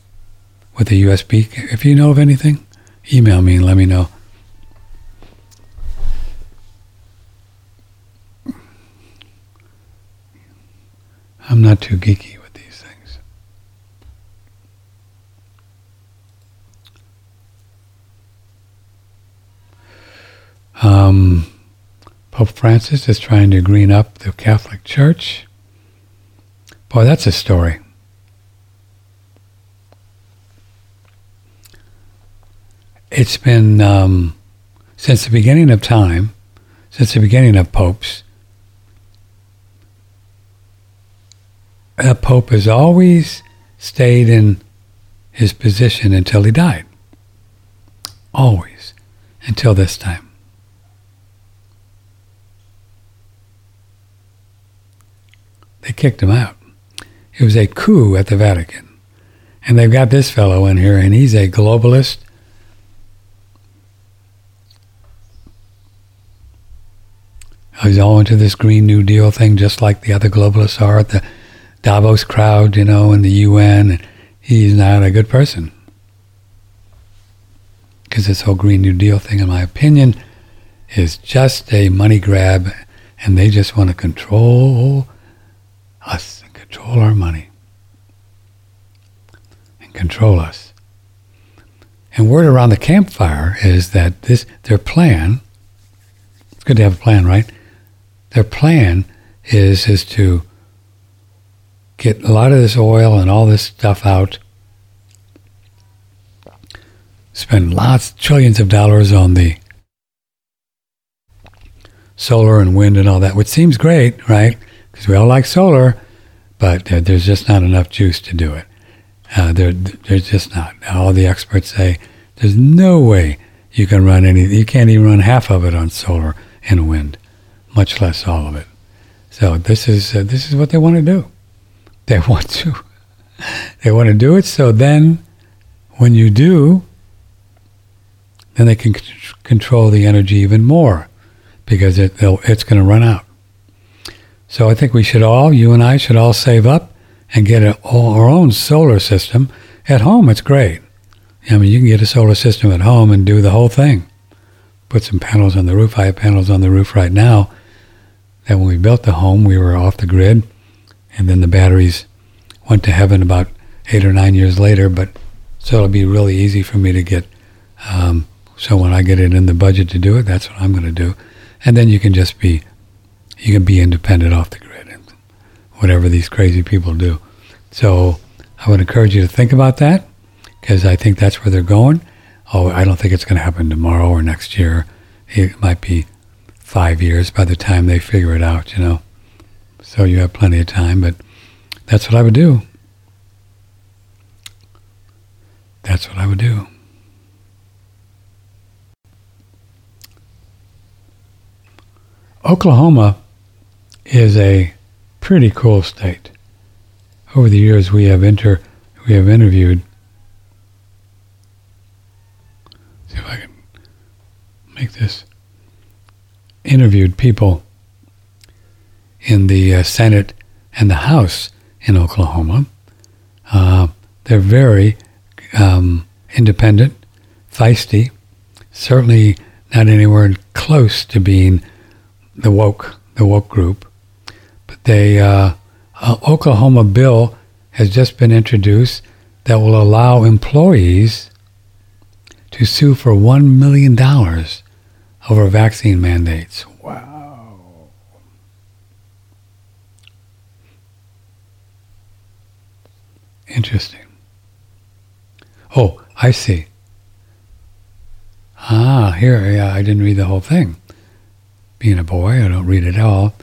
with a USB. If you know of anything, email me and let me know. I'm not too geeky with these things. Um, Pope Francis is trying to green up the Catholic Church. Boy, that's a story. It's been um, since the beginning of time, since the beginning of popes, a pope has always stayed in his position until he died. Always. Until this time. They kicked him out. It was a coup at the Vatican. And they've got this fellow in here, and he's a globalist. He's all into this Green New Deal thing, just like the other globalists are at the Davos crowd, you know, and the UN. He's not a good person. Because this whole Green New Deal thing, in my opinion, is just a money grab, and they just want to control us and control our money and control us. And word around the campfire is that this their plan. It's good to have a plan, right? Their plan is is to get a lot of this oil and all this stuff out. Spend lots, trillions of dollars on the solar and wind and all that, which seems great, right? Because we all like solar, but uh, there's just not enough juice to do it. Uh, there, there's just not. All the experts say there's no way you can run any. You can't even run half of it on solar and wind, much less all of it. So this is uh, this is what they want to do. (laughs) They want to. They want to do it so then, when you do, then they can c- control the energy even more because it, it's going to run out. So I think we should all, you and I, should all save up and get a, our own solar system at home. It's great. I mean, you can get a solar system at home and do the whole thing. Put some panels on the roof. I have panels on the roof right now. That when we built the home, we were off the grid and then the batteries went to heaven about eight or nine years later. But so it'll be really easy for me to get. Um, so when I get it in the budget to do it, that's what I'm going to do, and then you can just be, you can be independent off the grid and whatever these crazy people do. So I would encourage you to think about that because I think that's where they're going. Oh, I don't think it's going to happen tomorrow or next year. It might be five years by the time they figure it out, you know so you have plenty of time. But that's what I would do. That's what I would do. Oklahoma is a pretty cool state. Over the years, we have inter we have interviewed. See if I can make this. Interviewed people in the uh, Senate and the House in Oklahoma. Uh, they're very um, independent, feisty, certainly not anywhere close to being the woke the woke group. But they uh, Oklahoma bill has just been introduced that will allow employees to sue for one million dollars over vaccine mandates. Interesting. Oh, I see. Ah, here, yeah, I didn't read the whole thing. Being a boy, I don't read it all.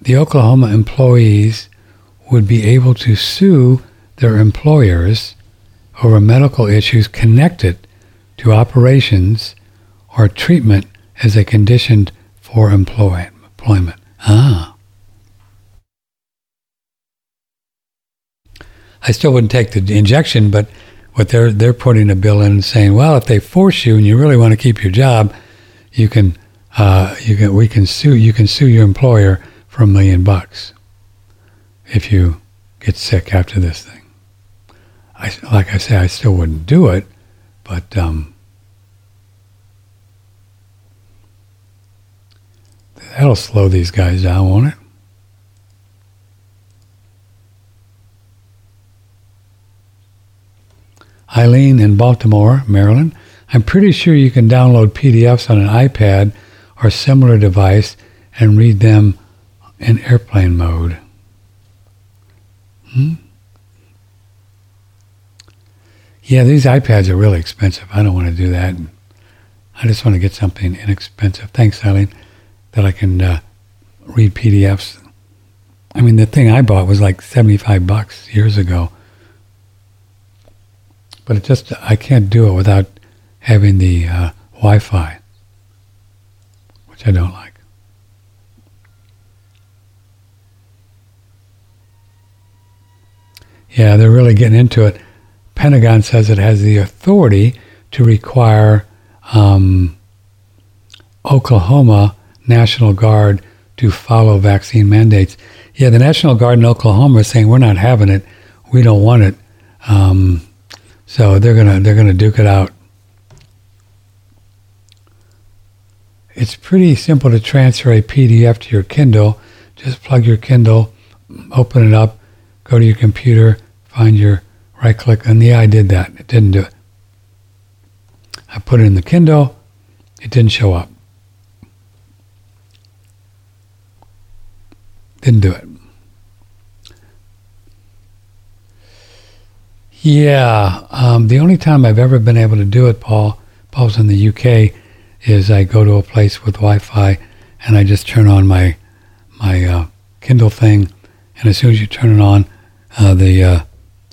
The Oklahoma employees would be able to sue their employers over medical issues connected to operations or treatment as a condition for employment. Ah. I still wouldn't take the injection, but what they're they're putting a bill in saying, well, if they force you and you really want to keep your job, you can uh, you can we can sue you can sue your employer for a million bucks if you get sick after this thing. I like I say, I still wouldn't do it, but um, that'll slow these guys down, won't it? Eileen in Baltimore, Maryland. I'm pretty sure you can download PDFs on an iPad or similar device and read them in airplane mode. Hmm? Yeah, these iPads are really expensive. I don't want to do that. I just want to get something inexpensive. Thanks, Eileen, that I can uh, read PDFs. I mean, the thing I bought was like 75 bucks years ago. But it just, I can't do it without having the uh, Wi Fi, which I don't like. Yeah, they're really getting into it. Pentagon says it has the authority to require um, Oklahoma National Guard to follow vaccine mandates. Yeah, the National Guard in Oklahoma is saying we're not having it. We don't want it. Um, so they're gonna they're gonna duke it out. It's pretty simple to transfer a PDF to your Kindle. Just plug your Kindle, open it up, go to your computer, find your right click, and yeah, I did that. It didn't do it. I put it in the Kindle, it didn't show up. Didn't do it. Yeah, um, the only time I've ever been able to do it, Paul, Paul's in the UK, is I go to a place with Wi-Fi and I just turn on my my uh, Kindle thing, and as soon as you turn it on, uh, the uh,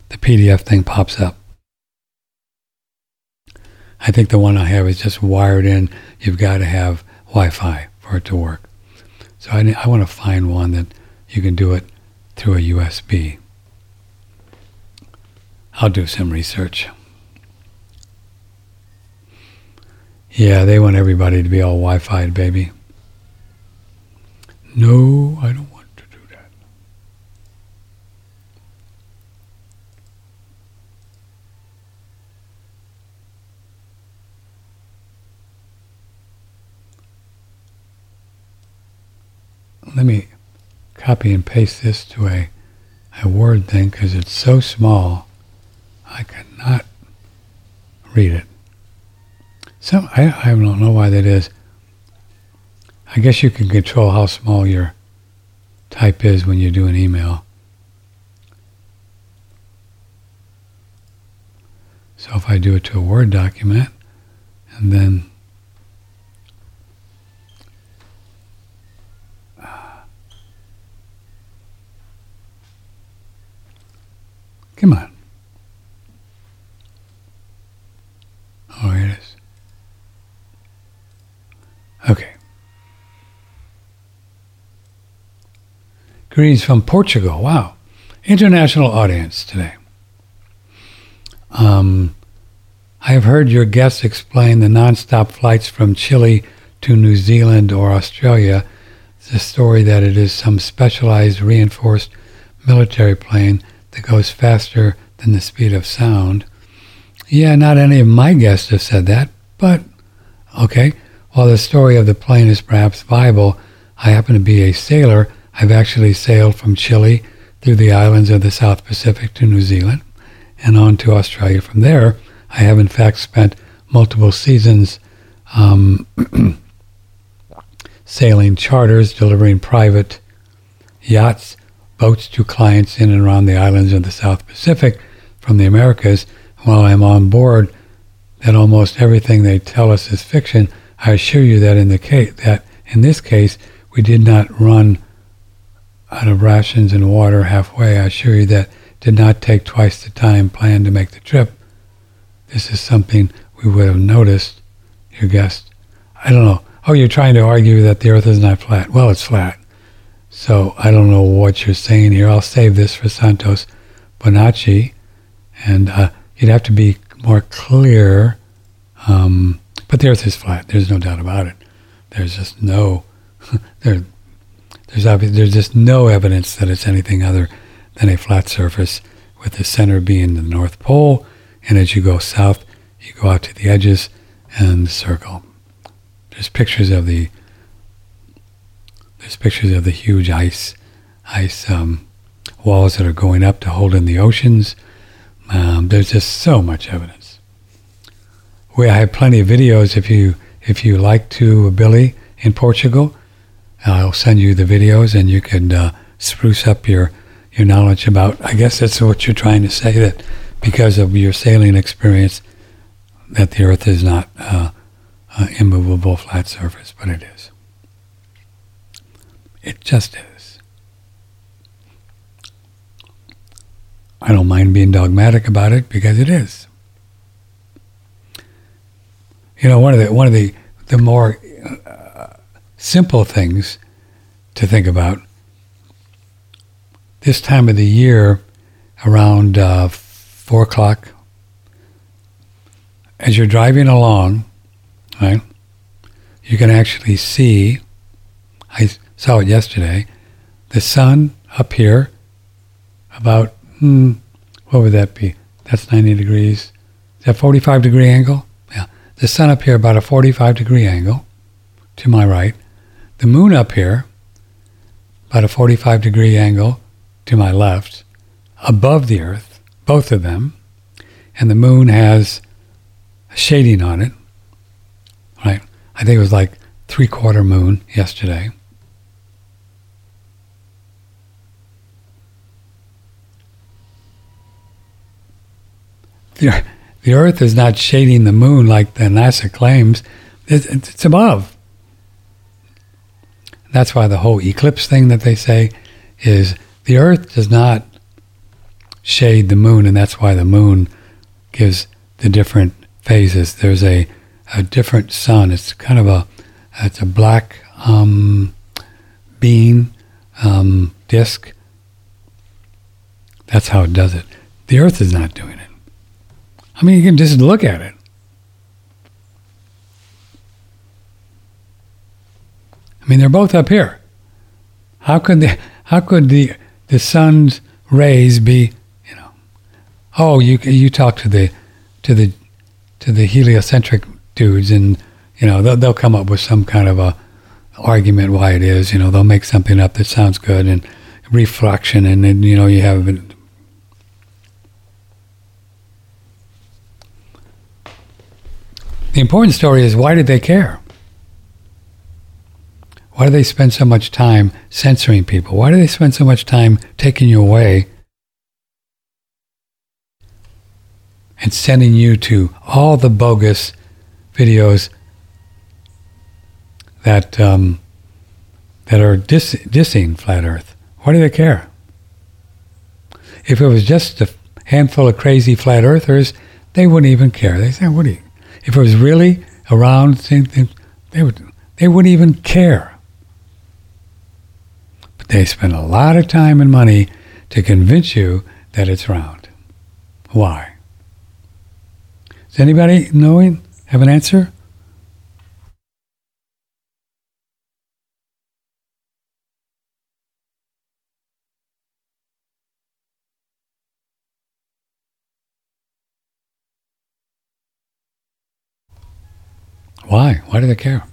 the PDF thing pops up. I think the one I have is just wired in. You've got to have Wi-Fi for it to work. So I, I want to find one that you can do it through a USB. I'll do some research. Yeah, they want everybody to be all Wi-Fi, baby. No, I don't want to do that. Let me copy and paste this to a, a Word thing because it's so small. I cannot read it. Some I, I don't know why that is. I guess you can control how small your type is when you do an email. So if I do it to a Word document and then uh, Come on. Oh, it is. Okay. Greetings from Portugal. Wow. International audience today. Um, I have heard your guests explain the nonstop flights from Chile to New Zealand or Australia. A story that it is some specialized reinforced military plane that goes faster than the speed of sound. Yeah, not any of my guests have said that, but okay. While the story of the plane is perhaps viable, I happen to be a sailor. I've actually sailed from Chile through the islands of the South Pacific to New Zealand and on to Australia from there. I have, in fact, spent multiple seasons um, (clears throat) sailing charters, delivering private yachts boats to clients in and around the islands of the South Pacific from the Americas. While I'm on board that almost everything they tell us is fiction, I assure you that in the case that in this case we did not run out of rations and water halfway. I assure you that did not take twice the time planned to make the trip. This is something we would have noticed. Your guest, I don't know. Oh, you're trying to argue that the Earth is not flat. Well, it's flat. So I don't know what you're saying here. I'll save this for Santos Bonacci. And uh, you'd have to be more clear. Um, but the Earth is flat. There's no doubt about it. There's just no (laughs) there. There's obvious, there's just no evidence that it's anything other than a flat surface, with the center being the North Pole. And as you go south, you go out to the edges and the circle. There's pictures of the there's pictures of the huge ice ice um, walls that are going up to hold in the oceans. Um, there's just so much evidence. We I have plenty of videos. If you if you like to, Billy in Portugal, I'll send you the videos, and you can uh, spruce up your your knowledge about. I guess that's what you're trying to say that because of your sailing experience, that the Earth is not uh, uh, immovable flat surface, but it is. It just is. I don't mind being dogmatic about it because it is. You know, one of the one of the the more uh, simple things to think about this time of the year, around uh, four o'clock, as you're driving along, right, you can actually see. I saw it yesterday. The sun up here, about hmm, what would that be? That's 90 degrees. Is that 45 degree angle? Yeah. The sun up here about a 45 degree angle to my right. The moon up here about a 45 degree angle to my left above the earth, both of them. And the moon has shading on it. Right. I think it was like three quarter moon yesterday. The, the Earth is not shading the moon like the NASA claims. It, it's above. That's why the whole eclipse thing that they say is the Earth does not shade the moon, and that's why the moon gives the different phases. There's a, a different sun. It's kind of a it's a black um, um, disk. That's how it does it. The Earth is not doing it. I mean, you can just look at it. I mean, they're both up here. How could the how could the the sun's rays be, you know? Oh, you you talk to the to the to the heliocentric dudes, and you know they'll they'll come up with some kind of a argument why it is. You know, they'll make something up that sounds good and reflection, and then you know you have The important story is why did they care? Why do they spend so much time censoring people? Why do they spend so much time taking you away and sending you to all the bogus videos that um, that are diss- dissing flat Earth? Why do they care? If it was just a handful of crazy flat earthers, they wouldn't even care. They say, "What do you?" If it was really around, they would they wouldn't even care. But they spend a lot of time and money to convince you that it's round. Why? Does anybody knowing have an answer? Why? Why do they care?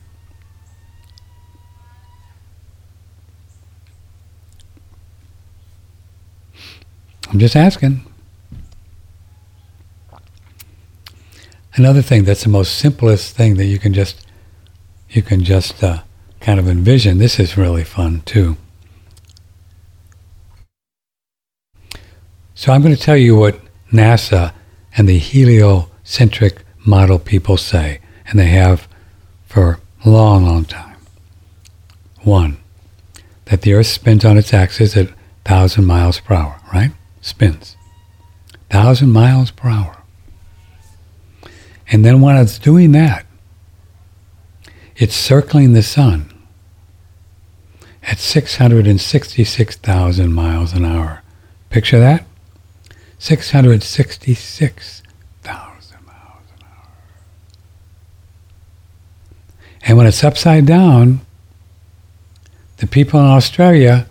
I'm just asking. Another thing that's the most simplest thing that you can just you can just uh, kind of envision. This is really fun too. So I'm going to tell you what NASA and the heliocentric model people say and they have for a long, long time. One, that the Earth spins on its axis at 1,000 miles per hour, right? Spins. 1,000 miles per hour. And then when it's doing that, it's circling the sun at 666,000 miles an hour. Picture that? 666 And when it's upside down, the people in Australia,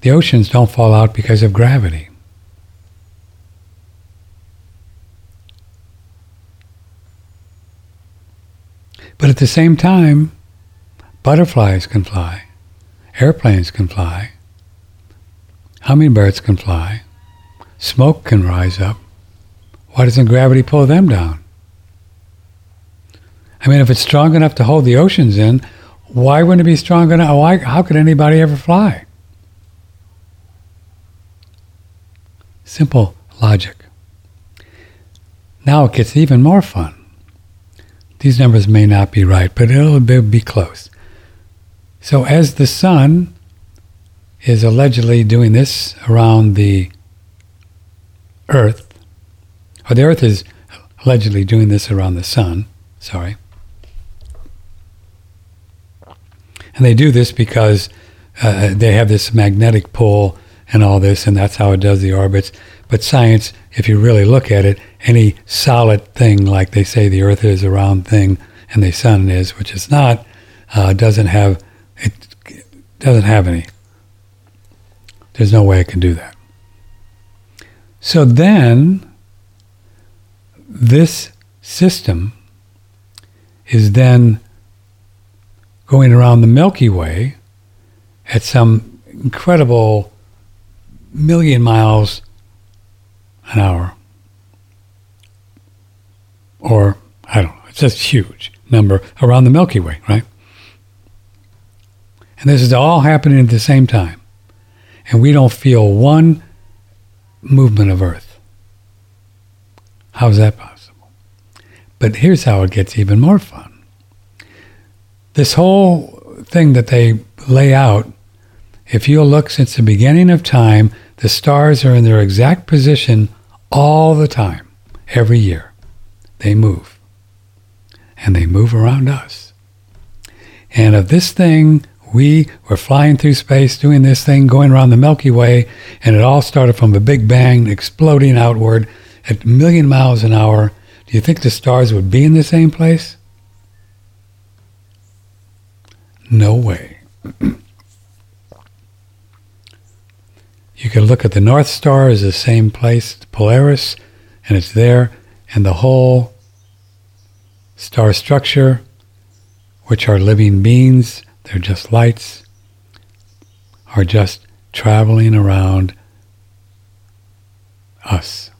the oceans don't fall out because of gravity. But at the same time, butterflies can fly, airplanes can fly, hummingbirds can fly, smoke can rise up. Why doesn't gravity pull them down? I mean, if it's strong enough to hold the oceans in, why wouldn't it be strong enough? Why, how could anybody ever fly? Simple logic. Now it gets even more fun. These numbers may not be right, but it'll be close. So as the sun is allegedly doing this around the Earth, or the Earth is allegedly doing this around the sun, sorry. And they do this because uh, they have this magnetic pull and all this, and that's how it does the orbits. But science, if you really look at it, any solid thing, like they say the Earth is a round thing and the Sun is, which is not, uh, doesn't have it doesn't have any. There's no way it can do that. So then, this system is then going around the Milky Way at some incredible million miles an hour. Or, I don't know, it's just huge number around the Milky Way, right? And this is all happening at the same time. And we don't feel one movement of Earth. How is that possible? But here's how it gets even more fun. This whole thing that they lay out, if you'll look since the beginning of time, the stars are in their exact position all the time, every year. They move. And they move around us. And of this thing, we were flying through space doing this thing, going around the Milky Way, and it all started from a big bang, exploding outward at a million miles an hour. Do you think the stars would be in the same place? No way. You can look at the North Star as the same place, Polaris, and it's there, and the whole star structure, which are living beings, they're just lights, are just traveling around us.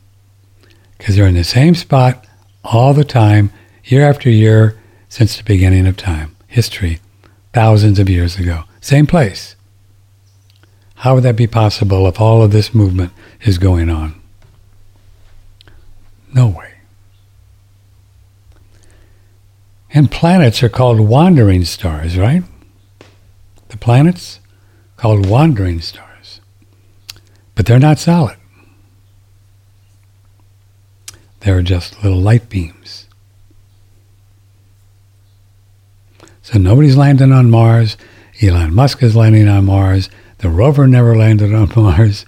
Because they're in the same spot all the time, year after year, since the beginning of time, history, thousands of years ago. Same place. How would that be possible if all of this movement is going on? No way. And planets are called wandering stars, right? The planets called wandering stars. But they're not solid. They're just little light beams. So nobody's landing on Mars. Elon Musk is landing on Mars. The rover never landed on (laughs) Mars.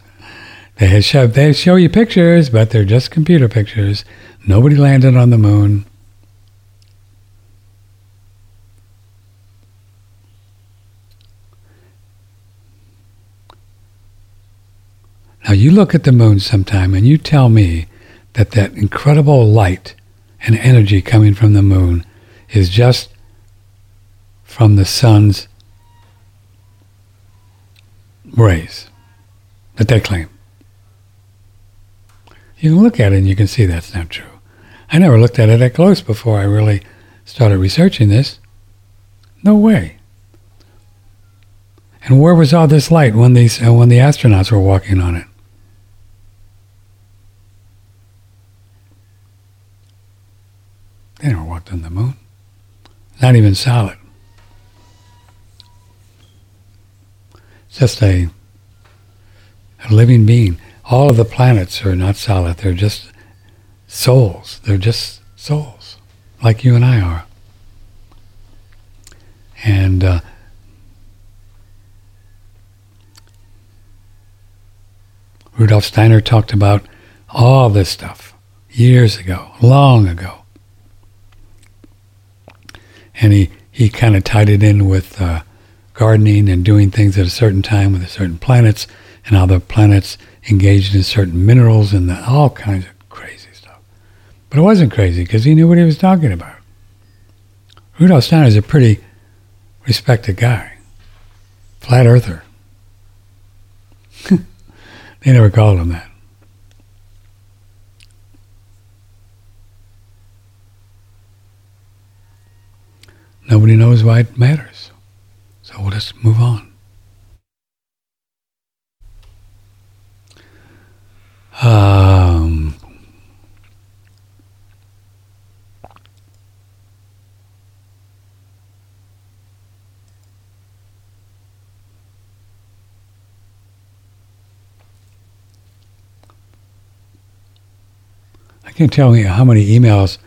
They show, they show you pictures, but they're just computer pictures. Nobody landed on the moon. Now you look at the moon sometime and you tell me that that incredible light and energy coming from the moon is just from the sun's rays that they claim. You can look at it and you can see that's not true. I never looked at it that close before I really started researching this. No way. And where was all this light when these uh, when the astronauts were walking on it? They never walked on the moon. Not even solid. Just a, a living being. All of the planets are not solid. They're just souls. They're just souls, like you and I are. And uh, Rudolf Steiner talked about all this stuff years ago, long ago. And he, he kind of tied it in with uh, gardening and doing things at a certain time with certain planets and how the planets engaged in certain minerals and the, all kinds of crazy stuff. But it wasn't crazy because he knew what he was talking about. Rudolf Steiner is a pretty respected guy, flat earther. (laughs) they never called him that. Nobody knows why it matters. Let's move on. Um, I can't tell you how many emails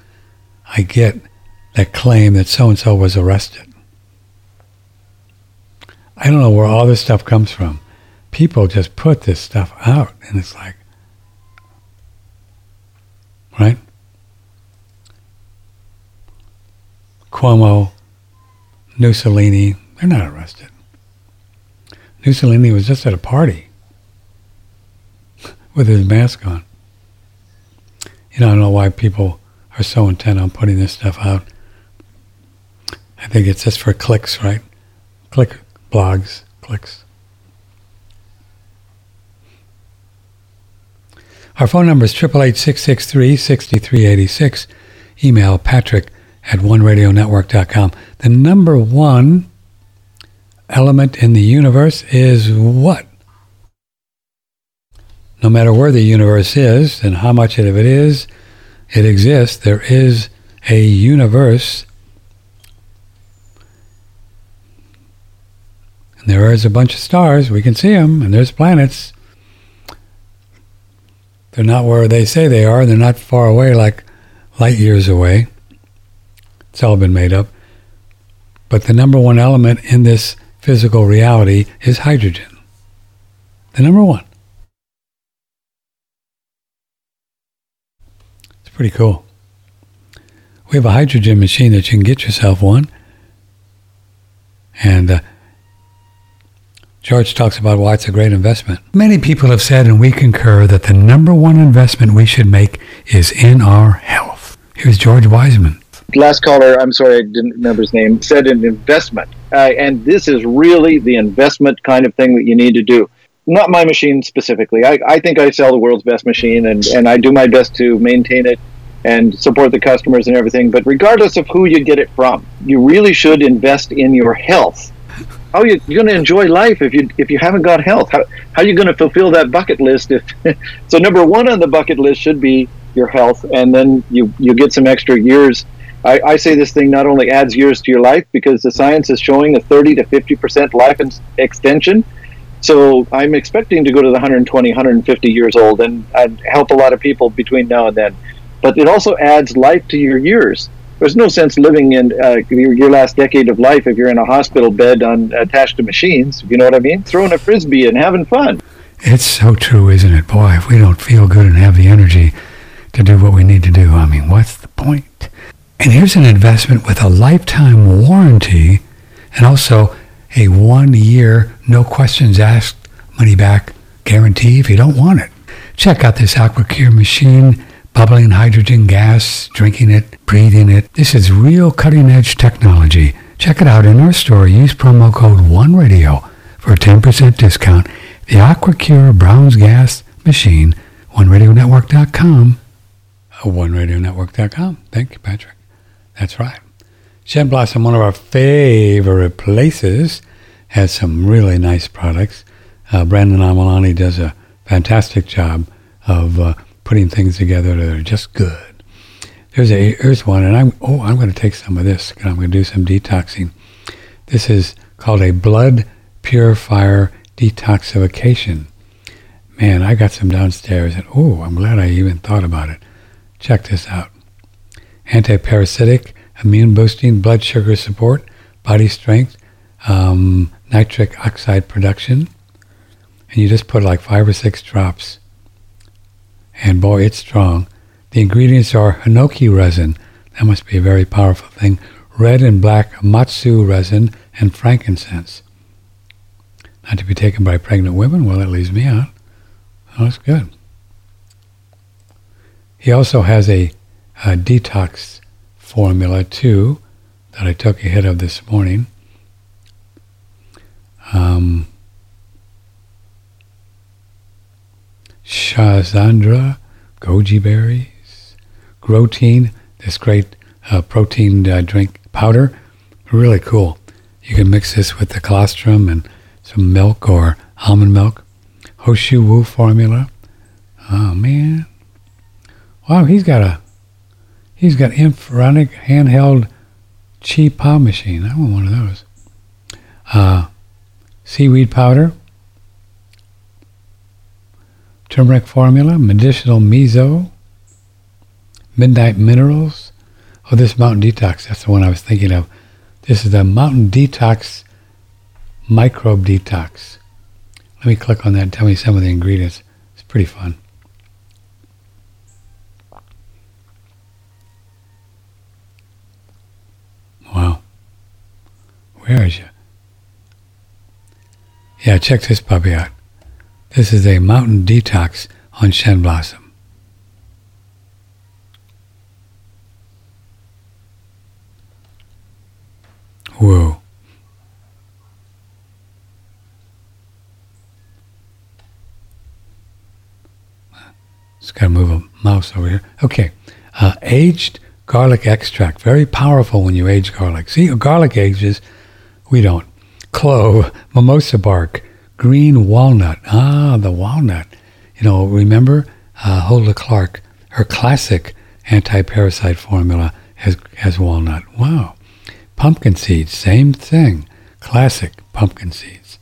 I get that claim that so and so was arrested. I don't know where all this stuff comes from. People just put this stuff out, and it's like, right? Cuomo, Mussolini, they're not arrested. Mussolini was just at a party (laughs) with his mask on. You know, I don't know why people are so intent on putting this stuff out. I think it's just for clicks, right? Click blogs, clicks. Our phone number is 888 Email patrick at oneradionetwork.com. The number one element in the universe is what? No matter where the universe is and how much of it is, it exists. There is a universe. And there is a bunch of stars. We can see them, and there's planets. They're not where they say they are. They're not far away, like light years away. It's all been made up. But the number one element in this physical reality is hydrogen. The number one. It's pretty cool. We have a hydrogen machine that you can get yourself one. And uh, George talks about why it's a great investment. Many people have said, and we concur, that the number one investment we should make is in our health. Here's George Wiseman last caller, I'm sorry, I didn't remember his name, said an investment. Uh, and this is really the investment kind of thing that you need to do. Not my machine specifically. I, I think I sell the world's best machine and, and I do my best to maintain it and support the customers and everything. But regardless of who you get it from, you really should invest in your health. How are you going to enjoy life if you if you haven't got health? How, how are you going to fulfill that bucket list? If (laughs) so, number one on the bucket list should be your health, and then you you get some extra years I, I, say this thing not only adds years to your life because the science is showing a 30 to 50 percent life extension. So I'm expecting to go to the 120, 150 years old and I'd help a lot of people between now and then. But it also adds life to your years. There's no sense living in uh, your, your, last decade of life if you're in a hospital bed on attached to machines. You know what I mean? Throwing a frisbee and having fun. It's so true, isn't it? Boy, if we don't feel good and have the energy to do what we need to do, I mean, what's the point? And here's an investment with a lifetime warranty and also a one year, no questions asked, money back guarantee if you don't want it. Check out this AquaCure machine, bubbling hydrogen gas, drinking it, breathing it. This is real cutting edge technology. Check it out in our store. Use promo code ONERADIO for a 10% discount. The AquaCure Brown's Gas Machine, OneRadioNetwork.com. OneRadioNetwork.com. Thank you, Patrick. That's right. Shen Blossom, one of our favorite places, has some really nice products. Uh, Brandon Amalani does a fantastic job of uh, putting things together that are just good. There's a here's one, and I'm oh I'm going to take some of this, and I'm going to do some detoxing. This is called a blood purifier detoxification. Man, I got some downstairs, and oh, I'm glad I even thought about it. Check this out antiparasitic, immune boosting, blood sugar support, body strength, um, nitric oxide production. And you just put like five or six drops. And boy, it's strong. The ingredients are hinoki resin. That must be a very powerful thing. Red and black matsu resin and frankincense. Not to be taken by pregnant women. Well, that leaves me out. Oh, that's good. He also has a a detox formula too that I took a hit of this morning. Um, Schisandra, goji berries, Grotein, this great uh, protein uh, drink powder, really cool. You can mix this with the colostrum and some milk or almond milk. Ho Shou Wu formula. Oh man. Wow, he's got a He's got infrared handheld chi pa machine. I want one of those. Uh, seaweed powder, turmeric formula, medicinal miso, Midnight Minerals. Oh, this Mountain Detox, that's the one I was thinking of. This is the Mountain Detox Microbe Detox. Let me click on that and tell me some of the ingredients. It's pretty fun. Wow. Where is you? Yeah, check this puppy out. This is a mountain detox on Shen Blossom. Whoa. Just got to move a mouse over here. Okay. Uh, aged garlic extract. Very powerful when you age garlic. See, garlic ages. We don't. Clove, (laughs) mimosa bark, green walnut. Ah, the walnut. You know, remember uh, Hulda Clark, her classic anti-parasite formula has, has walnut. Wow. Pumpkin seeds, same thing. Classic pumpkin seeds.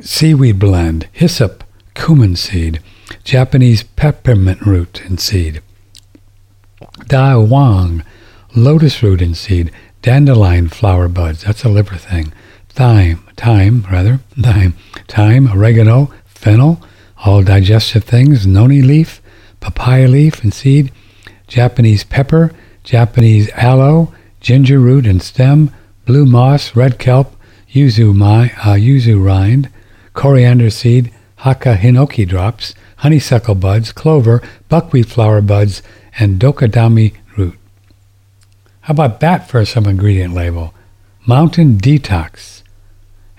Seaweed blend, hyssop, cumin seed, Japanese peppermint root and seed, Dai Wang, lotus root and seed, dandelion flower buds. That's a liver thing. Thyme, thyme rather, thyme, thyme, oregano, fennel, all digestive things. Noni leaf, papaya leaf and seed, Japanese pepper, Japanese aloe, ginger root and stem, blue moss, red kelp, yuzu mai, uh, yuzu rind, coriander seed, haka hinoki drops, honeysuckle buds, clover, buckwheat flower buds, and dokudami root. How about that for some ingredient label? Mountain Detox.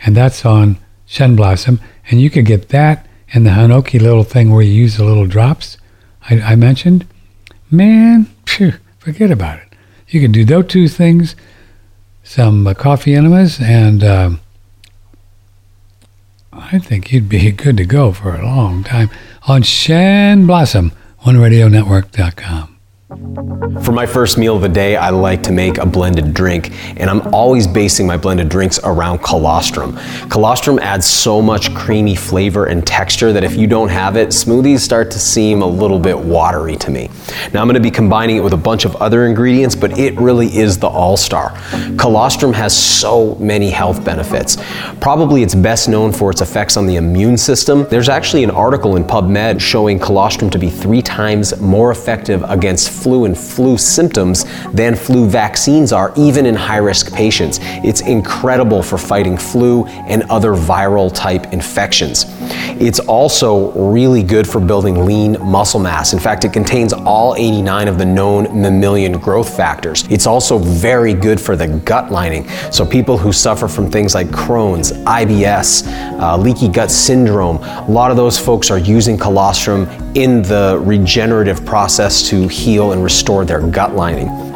And that's on Shen Blossom. And you could get that and the Hinoki little thing where you use the little drops I, I mentioned. Man, phew, forget about it. You can do those two things, some uh, coffee enemas, and uh, I think you'd be (laughs) good to go for a long time on Shen Blossom, OneRadioNetwork.com. For my first meal of the day, I like to make a blended drink, and I'm always basing my blended drinks around colostrum. Colostrum adds so much creamy flavor and texture that if you don't have it, smoothies start to seem a little bit watery to me. Now I'm going to be combining it with a bunch of other ingredients, but it really is the all-star. Colostrum has so many health benefits. Probably it's best known for its effects on the immune system. There's actually an article in PubMed showing colostrum to be three times more effective against flu and flu symptoms than flu vaccines are, even in high risk patients. It's incredible for fighting flu and other viral type infections. It's also really good for building lean muscle mass. In fact, it contains all 89 of the known mammalian growth factors. It's also very good for the gut lining. So, people who suffer from things like Crohn's, IBS, uh, leaky gut syndrome, a lot of those folks are using colostrum in the regenerative process to heal and restore their gut lining.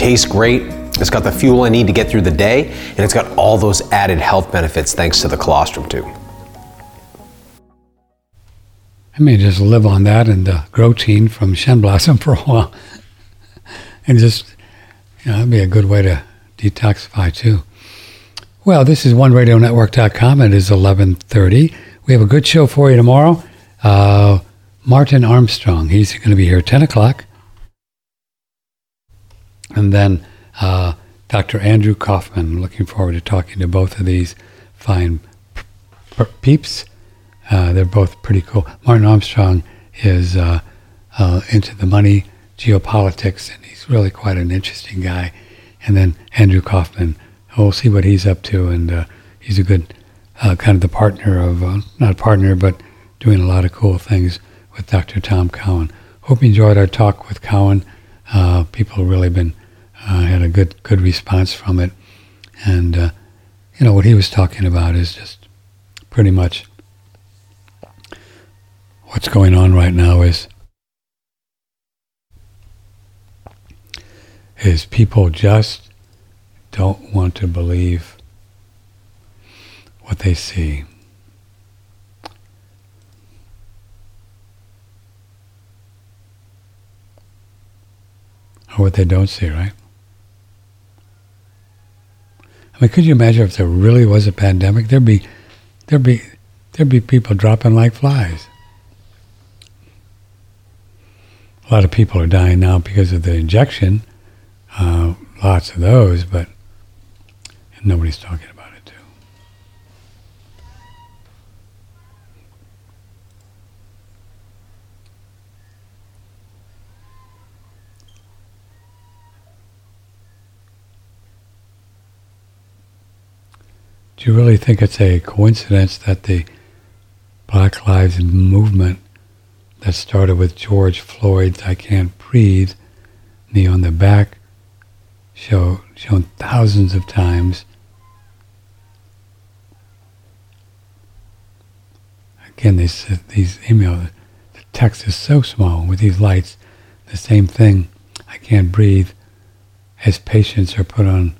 Tastes great. It's got the fuel I need to get through the day, and it's got all those added health benefits thanks to the colostrum too. I may just live on that and the Grotein from Shen Blossom for a while. (laughs) and just, you know, that'd be a good way to detoxify too. Well, this is OneRadioNetwork.com. It is 1130. We have a good show for you tomorrow. Uh, Martin Armstrong, he's going to be here 10 o'clock. And then uh, Dr. Andrew Kaufman. Looking forward to talking to both of these fine peeps. Uh, they're both pretty cool. Martin Armstrong is uh, uh, into the money, geopolitics, and he's really quite an interesting guy. And then Andrew Kaufman, we'll see what he's up to, and uh, he's a good uh, kind of the partner of, not partner, but doing a lot of cool things with Dr. Tom Cowan. Hope you enjoyed our talk with Cowan. people have really been uh, had a good good response from it, and uh, you know what he was talking about is just pretty much what's going on right now is is people just don't want to believe what they see. Or what they don't see, right? I mean, could you imagine if there really was a pandemic? There'd be, there'd be, there'd be people dropping like flies. A lot of people are dying now because of the injection. Uh, lots of those, but nobody's talking about it too. Do you really think it's a coincidence that the Black Lives Movement that started with George Floyd's I Can't Breathe knee on the back show shown thousands of times. Again, these these emails, the text is so small with these lights. The same thing. I can't breathe as patients are put on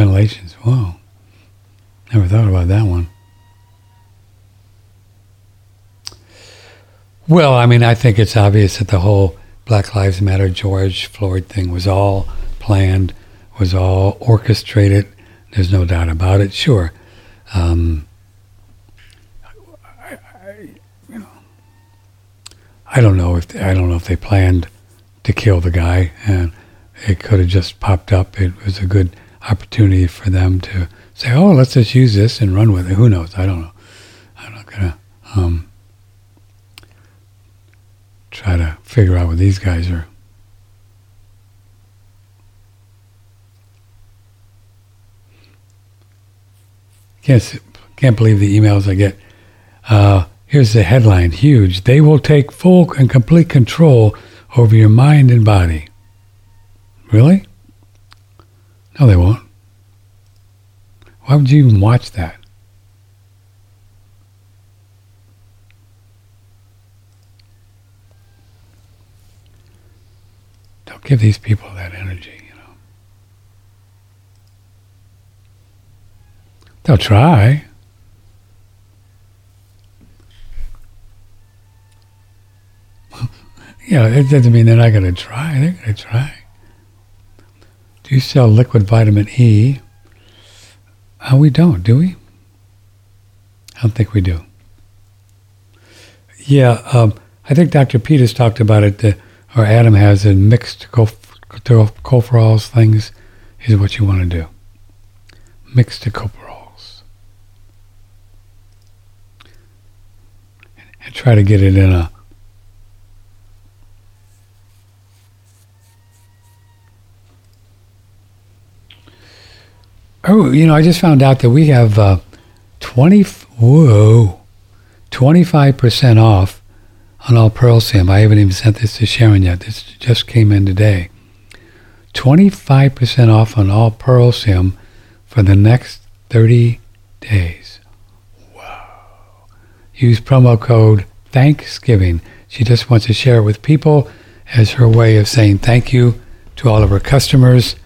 ventilations. Whoa. Never thought about that one. Well, I mean, I think it's obvious that the whole Black Lives Matter George Floyd thing was all planned, was all orchestrated. There's no doubt about it. Sure. Um, I, I don't know if they, I don't know if they planned to kill the guy, and it could have just popped up. It was a good opportunity for them to say, "Oh, let's just use this and run with it." Who knows? I don't know. I'm not gonna. Um, try to figure out what these guys are. Can't, can't believe the emails I get. Uh, here's the headline huge. They will take full and complete control over your mind and body. Really? No, they won't. Why would you even watch that? Don't give these people that energy, you know. They'll try. (laughs) yeah, it doesn't mean they're not going to try. They're going to try. Do you sell liquid vitamin E? Uh, we don't, do we? I don't think we do. Yeah, um, I think Dr. Peters talked about it. The, or Adam has in mixed tocopherols things is what you want to do. Mixed tocopherols. And try to get it in a Oh, you know, I just found out that we have uh, 20, whoa, 25% off on all Pearl Sim. I haven't even sent this to Sharon yet. This just came in today. 25% off on all Pearl Sim for the next 30 days. Wow. Use promo code Thanksgiving. She just wants to share it with people as her way of saying thank you to all of her customers.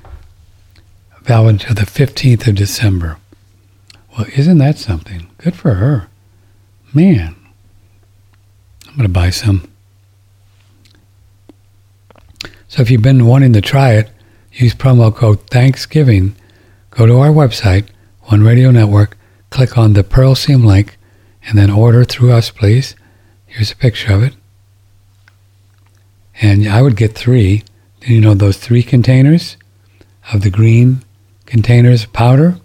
Valid until the 15th of December. Well, isn't that something? Good for her. Man. I'm going to buy some. So if you've been wanting to try it, use promo code Thanksgiving. Go to our website, One Radio Network, click on the Pearl Seam link, and then order through us, please. Here's a picture of it. And I would get three. You know those three containers of the green containers of powder?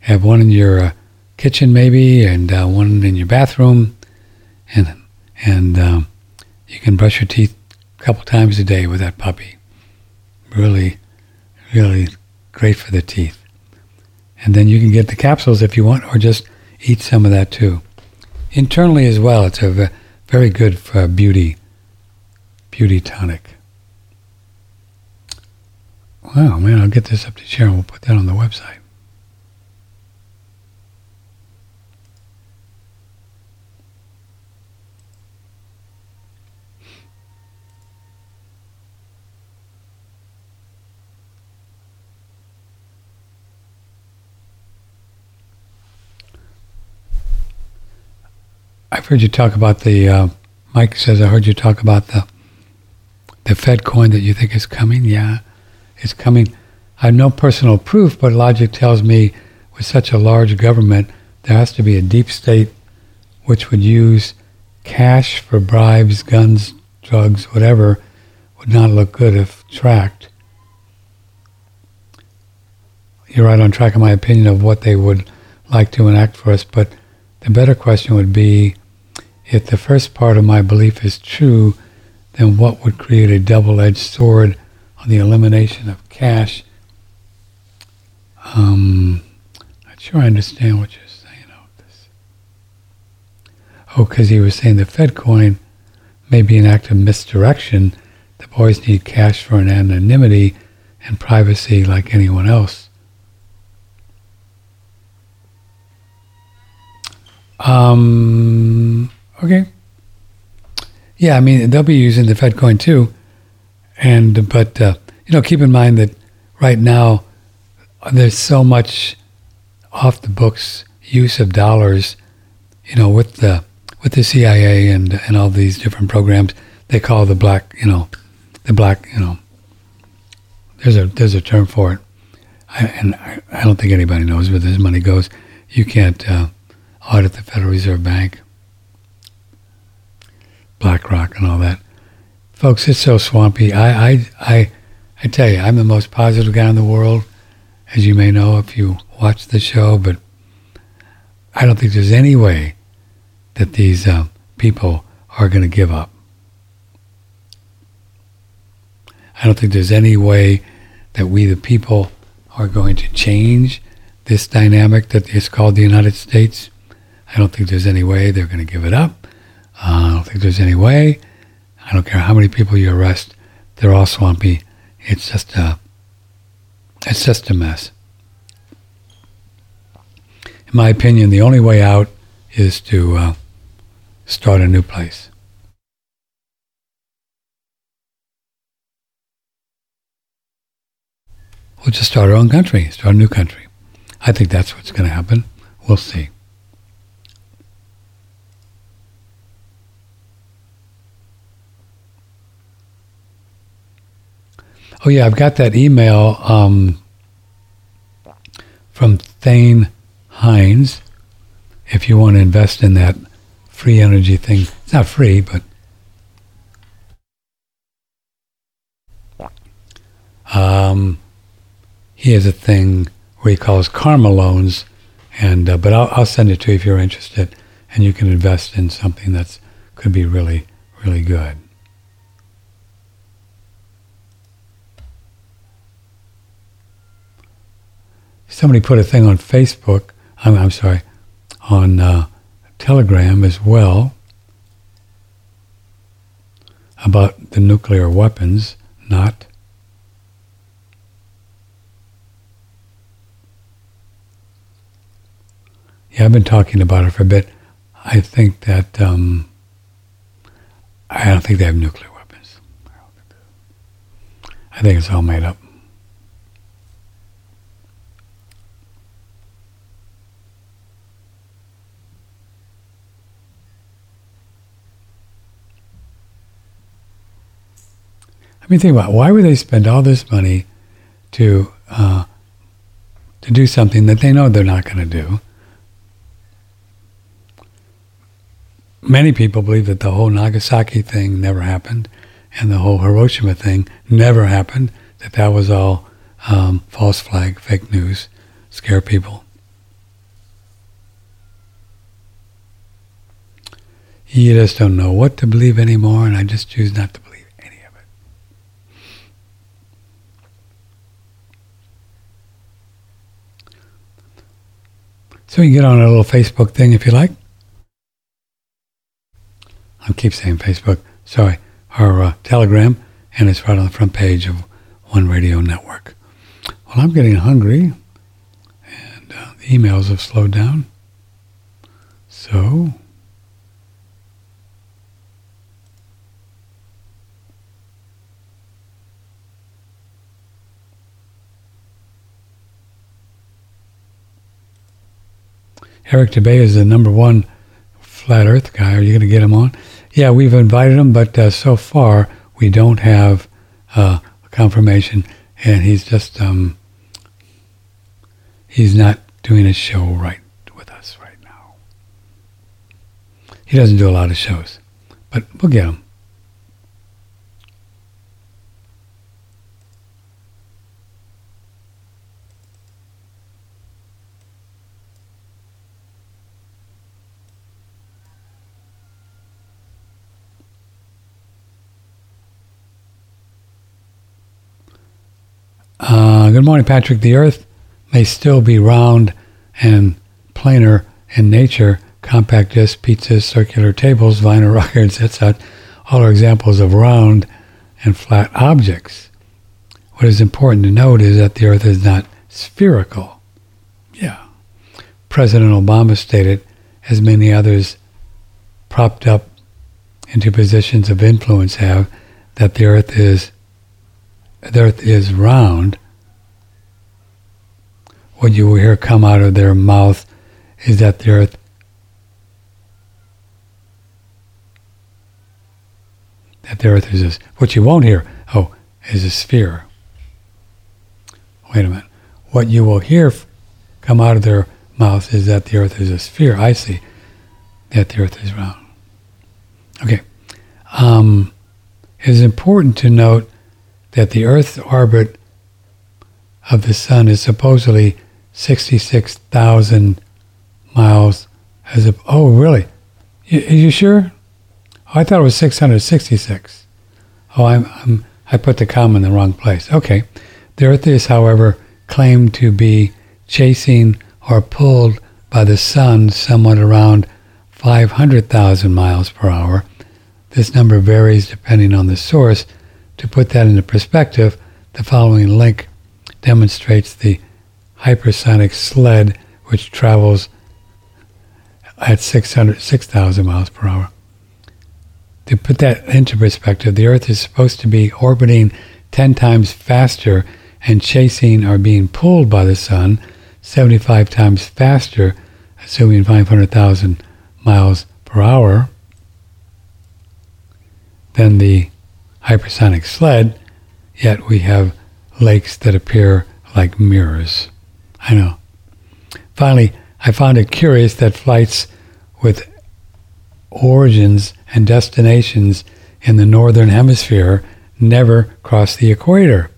Have one in your uh, kitchen maybe, and uh, one in your bathroom, and and um, you can brush your teeth a couple times a day with that puppy. Really, really great for the teeth. And then you can get the capsules if you want, or just eat some of that too. Internally as well, it's a very good for beauty, beauty tonic wow, man, I'll get this up to Sharon. We'll put that on the website. I've heard you talk about the. Uh, Mike says I heard you talk about the the Fed coin that you think is coming. Yeah, it's coming. I have no personal proof, but logic tells me with such a large government, there has to be a deep state which would use cash for bribes, guns, drugs, whatever, would not look good if tracked. You're right on track in my opinion of what they would like to enact for us, but the better question would be if the first part of my belief is true, then what would create a double-edged sword on the elimination of cash? Um, not sure I understand what you're saying about this. Oh, because he was saying the Fed coin may be an act of misdirection. The boys need cash for an anonymity and privacy like anyone else. Um, okay. Yeah, I mean they'll be using the Fed coin too, and but uh, you know keep in mind that right now there's so much off the books use of dollars, you know, with the with the CIA and and all these different programs they call the black, you know, the black, you know. There's a there's a term for it, I, and I, I don't think anybody knows where this money goes. You can't uh, audit the Federal Reserve Bank, BlackRock, and all that. Folks, it's so swampy. I, I, I, I tell you, I'm the most positive guy in the world, as you may know if you watch the show, but I don't think there's any way that these uh, people are going to give up. I don't think there's any way that we, the people, are going to change this dynamic that is called the United States. I don't think there's any way they're going to give it up. Uh, I don't think there's any way. I don't care how many people you arrest. They're all swampy. It's just a, it's just a mess. In my opinion, the only way out is to uh, start a new place. We'll just start our own country, start a new country. I think that's what's going to happen. We'll see. Oh yeah, I've got that email um, from Thane Heins. If you want to invest in that free energy thing, it's not free, but um, he has a thing where he calls karma loans, and uh, but I'll, I'll send it to you if you're interested, and you can invest in something that's could be really really good. Somebody put a thing on Facebook. I'm, I'm sorry, on uh, Telegram as well about the nuclear weapons, not. Yeah, I've been talking about it for a bit. I think that um, I don't think they have nuclear weapons. I think it's all made up. I mean, think about it. why would they spend all this money to uh, to do something that they know they're not going to do? Many people believe that the whole Nagasaki thing never happened, and the whole Hiroshima thing never happened. That that was all um, false flag, fake news, scare people. You just don't know what to believe anymore, and I just choose not to So you can get on a little Facebook thing if you like. I keep saying Facebook. Sorry, our uh, Telegram, and it's right on the front page of One Radio Network. Well, I'm getting hungry, and uh, the emails have slowed down. So Eric Dubay is the number one flat Earth guy. Are you going to get him on? Yeah, we've invited him, but uh, so far we don't have uh, confirmation, and he's just um, he's not doing a show right with us right now. He doesn't do a lot of shows, but we'll get him. Uh, good morning, Patrick. The Earth may still be round and planar in nature. Compact discs, pizzas, circular tables, vinyl (laughs) records, etc. All are examples of round and flat objects. What is important to note is that the Earth is not spherical. Yeah. President Obama stated, as many others propped up into positions of influence have, that the Earth is the earth is round, what you will hear come out of their mouth is that the earth that the earth is a, what you won't hear, oh, is a sphere. Wait a minute. What you will hear come out of their mouth is that the earth is a sphere. I see that the earth is round. Okay. Um, it is important to note that the Earth's orbit of the Sun is supposedly 66,000 miles as a. Oh, really? You, are you sure? Oh, I thought it was 666. Oh, I'm, I'm, I put the comma in the wrong place. Okay. The Earth is, however, claimed to be chasing or pulled by the Sun somewhat around 500,000 miles per hour. This number varies depending on the source to put that into perspective, the following link demonstrates the hypersonic sled which travels at 600, 6,000 miles per hour. To put that into perspective, the Earth is supposed to be orbiting 10 times faster and chasing or being pulled by the Sun 75 times faster, assuming 500,000 miles per hour, than the hypersonic sled, yet we have lakes that appear like mirrors. I know. Finally, I found it curious that flights with origins and destinations in the northern hemisphere never cross the equator.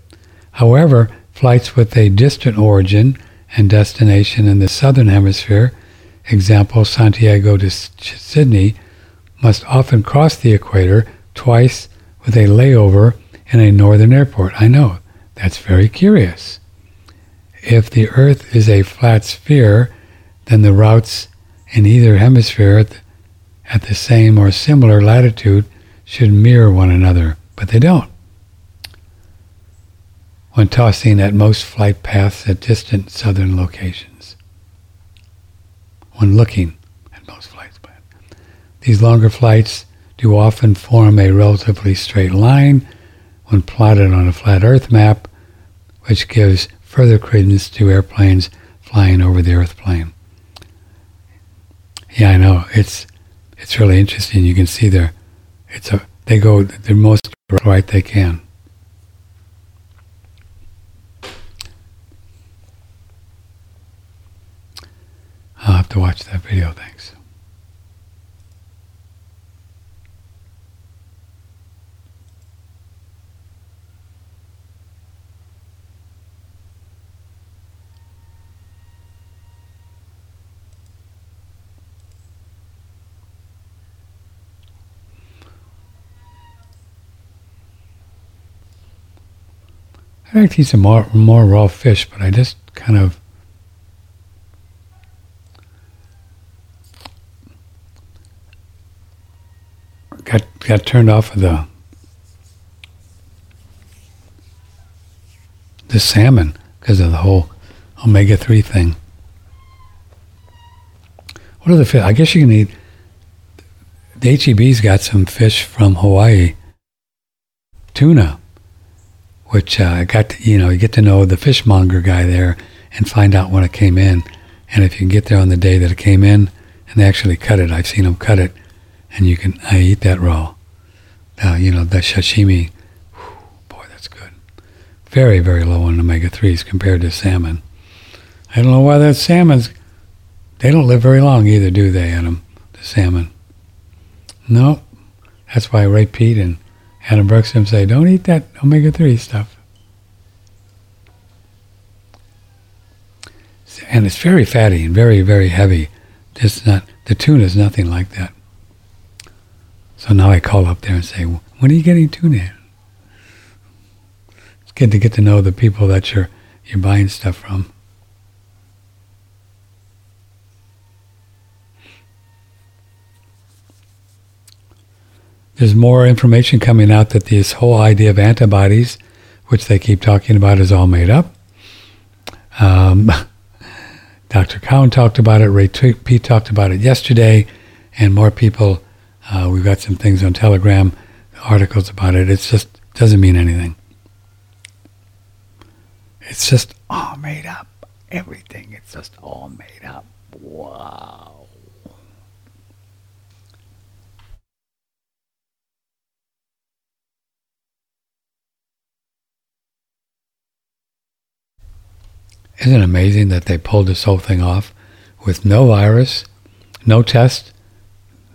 However, flights with a distant origin and destination in the southern hemisphere, example Santiago to Sydney, must often cross the equator twice with a layover in a northern airport. I know, that's very curious. If the Earth is a flat sphere, then the routes in either hemisphere at the, same or similar latitude should mirror one another, but they don't. When tossing at most flight paths at distant southern locations. When looking at most flights. These longer flights do often form a relatively straight line when plotted on a flat Earth map, which gives further credence to airplanes flying over the Earth plane. Yeah, I know. It's it's really interesting. You can see there. It's a they go the most right they can. I'll have to watch that video. Thanks. I'd like to eat some more, more raw fish, but I just kind of got got turned off of the the salmon because of the whole omega three thing. What are the fish? I guess you can eat. The HEB's got some fish from Hawaii, tuna which uh, I got to, you know, you get to know the fishmonger guy there and find out when it came in. And if you can get there on the day that it came in and they actually cut it. I've seen them cut it, and you can I eat that raw. Uh, you know the sashimi. Whew, boy, that's good. Very very low in omega threes compared to salmon. I don't know why that salmon's. They don't live very long either, do they, Adam? The salmon. No, that's why Ray Peat and Adam Bergstrom say, don't eat that omega 3 stuff. And it's very fatty and very, very heavy. It's not, the tuna is nothing like that. So now I call up there and say, when are you getting tuna? It's good to get to know the people that you're, you're buying stuff from. There's more information coming out that this whole idea of antibodies, which they keep talking about, is all made up. Um, (laughs) Dr. Cowan talked about it. Ray Peat talked about it yesterday, and more people. Uh, we've got some things on Telegram, articles about it. It just doesn't mean anything. It's just all made up. Everything. It's just all made up. Wow. Isn't it amazing that they pulled this whole thing off with no virus, no tests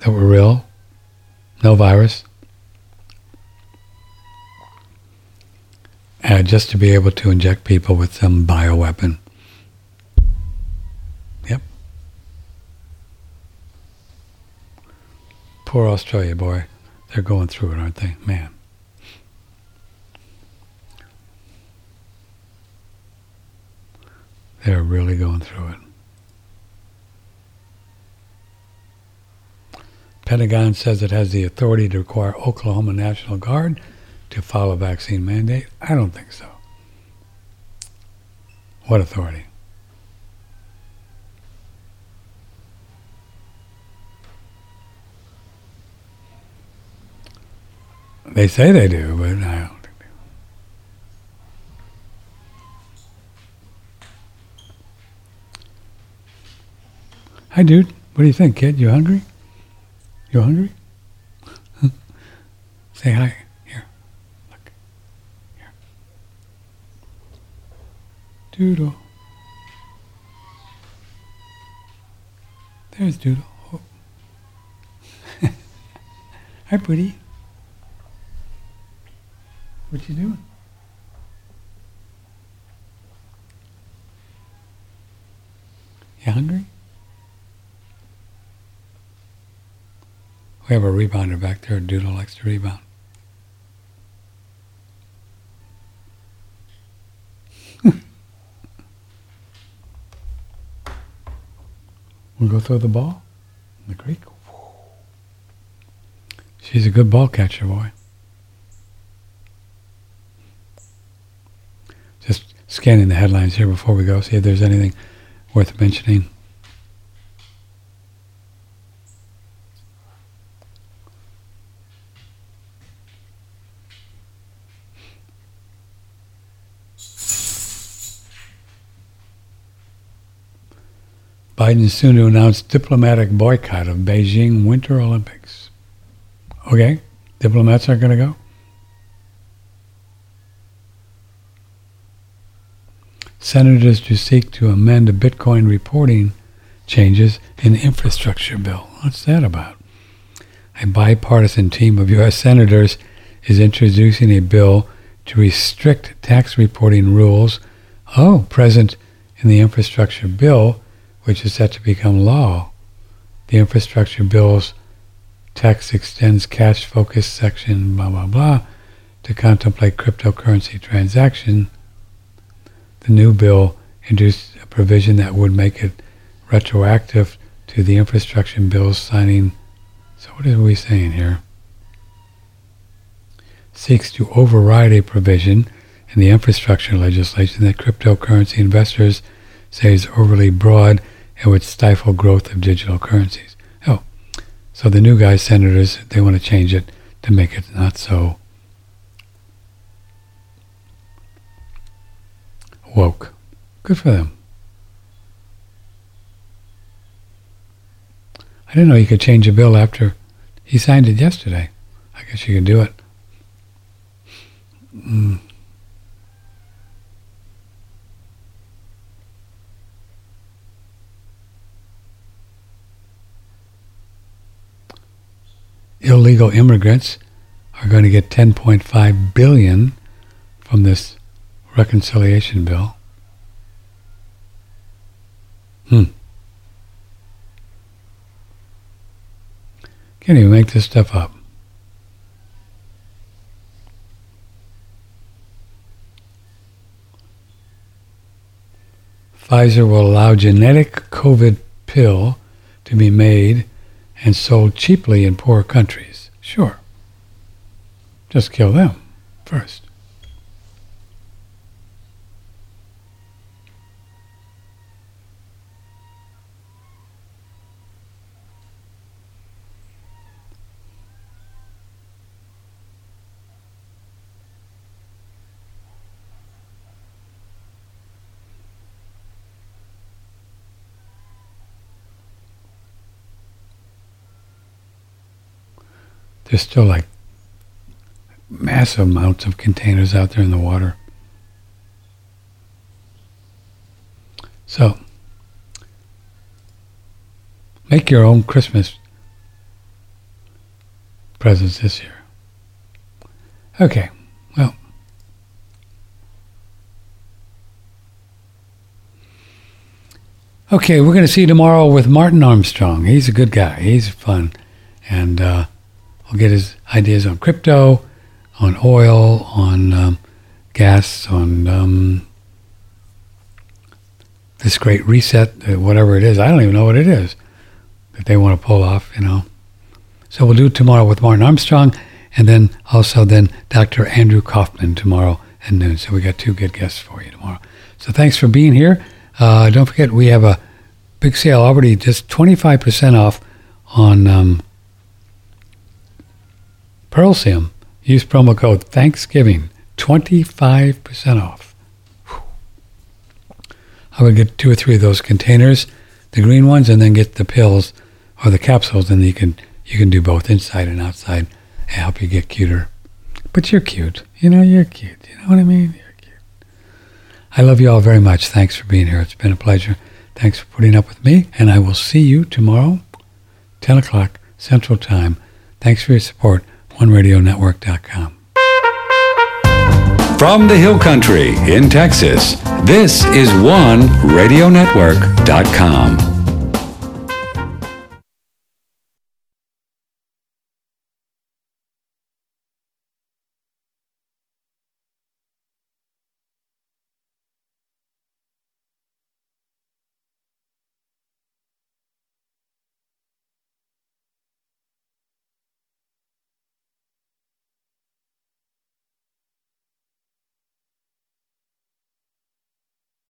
that were real, no virus? And just to be able to inject people with some bioweapon. Yep. Poor Australia, boy. They're going through it, aren't they? Man. They're really going through it. Pentagon says it has the authority to require Oklahoma National Guard to follow vaccine mandate. I don't think so. What authority? They say they do, but I don't. Hi, dude. What do you think, kid? You hungry? You hungry? Say hi. Here. Look. Here. Doodle. There's Doodle. Oh. (laughs) hi, buddy. What you doing? You hungry? We have a rebounder back there. Doodle likes to rebound. (laughs) we'll go throw the ball in the creek. She's a good ball catcher, boy. Just scanning the headlines here before we go, see if there's anything worth mentioning. Biden soon to announce diplomatic boycott of Beijing Winter Olympics. Okay, diplomats aren't going to go? Senators to seek to amend the Bitcoin reporting changes in infrastructure bill. What's that about? A bipartisan team of U.S. senators is introducing a bill to restrict tax reporting rules, oh, present in the infrastructure bill which is set to become law. The infrastructure bill's text extends cash focus section blah blah blah to contemplate cryptocurrency transaction. The new bill introduced a provision that would make it retroactive to the infrastructure bill's signing. So what are we saying here? Seeks to override a provision in the infrastructure legislation that cryptocurrency investors say is overly broad and would stifle growth of digital currencies. Oh, so the new guys, senators, they want to change it to make it not so woke. Good for them. I didn't know you could change a bill after he signed it yesterday. I guess you could do it. Mm. Illegal immigrants are going to get 10.5 billion from this reconciliation bill. Hmm. Can't even make this stuff up. Pfizer will allow genetic COVID pill to be made and sold cheaply in poor countries. Sure. Just kill them first. There's still like massive amounts of containers out there in the water. So, make your own Christmas presents this year. Okay, well. Okay, we're going to see you tomorrow with Martin Armstrong. He's a good guy. He's fun. And, uh, I'll get his ideas on crypto, on oil, on um, gas, on um, this great reset, uh, whatever it is. I don't even know what it is that they want to pull off, you know. So we'll do tomorrow with Martin Armstrong, and then also then Dr. Andrew Kaufman tomorrow at noon. So we got two good guests for you tomorrow. So thanks for being here. Uh, don't forget we have a big sale already, just 25% off on um, Pearlsium. Use promo code Thanksgiving, 25% off. I would get two or three of those containers, the green ones, and then get the pills or the capsules, and you can you can do both inside and outside and help you get cuter. But you're cute. You know, you're cute. You know what I mean? You're cute. I love you all very much. Thanks for being here. It's been a pleasure. Thanks for putting up with me, and I will see you tomorrow, 10 o'clock Central Time. Thanks for your support OneRadioNetwork.com. From the Hill Country in Texas, this is OneRadioNetwork.com.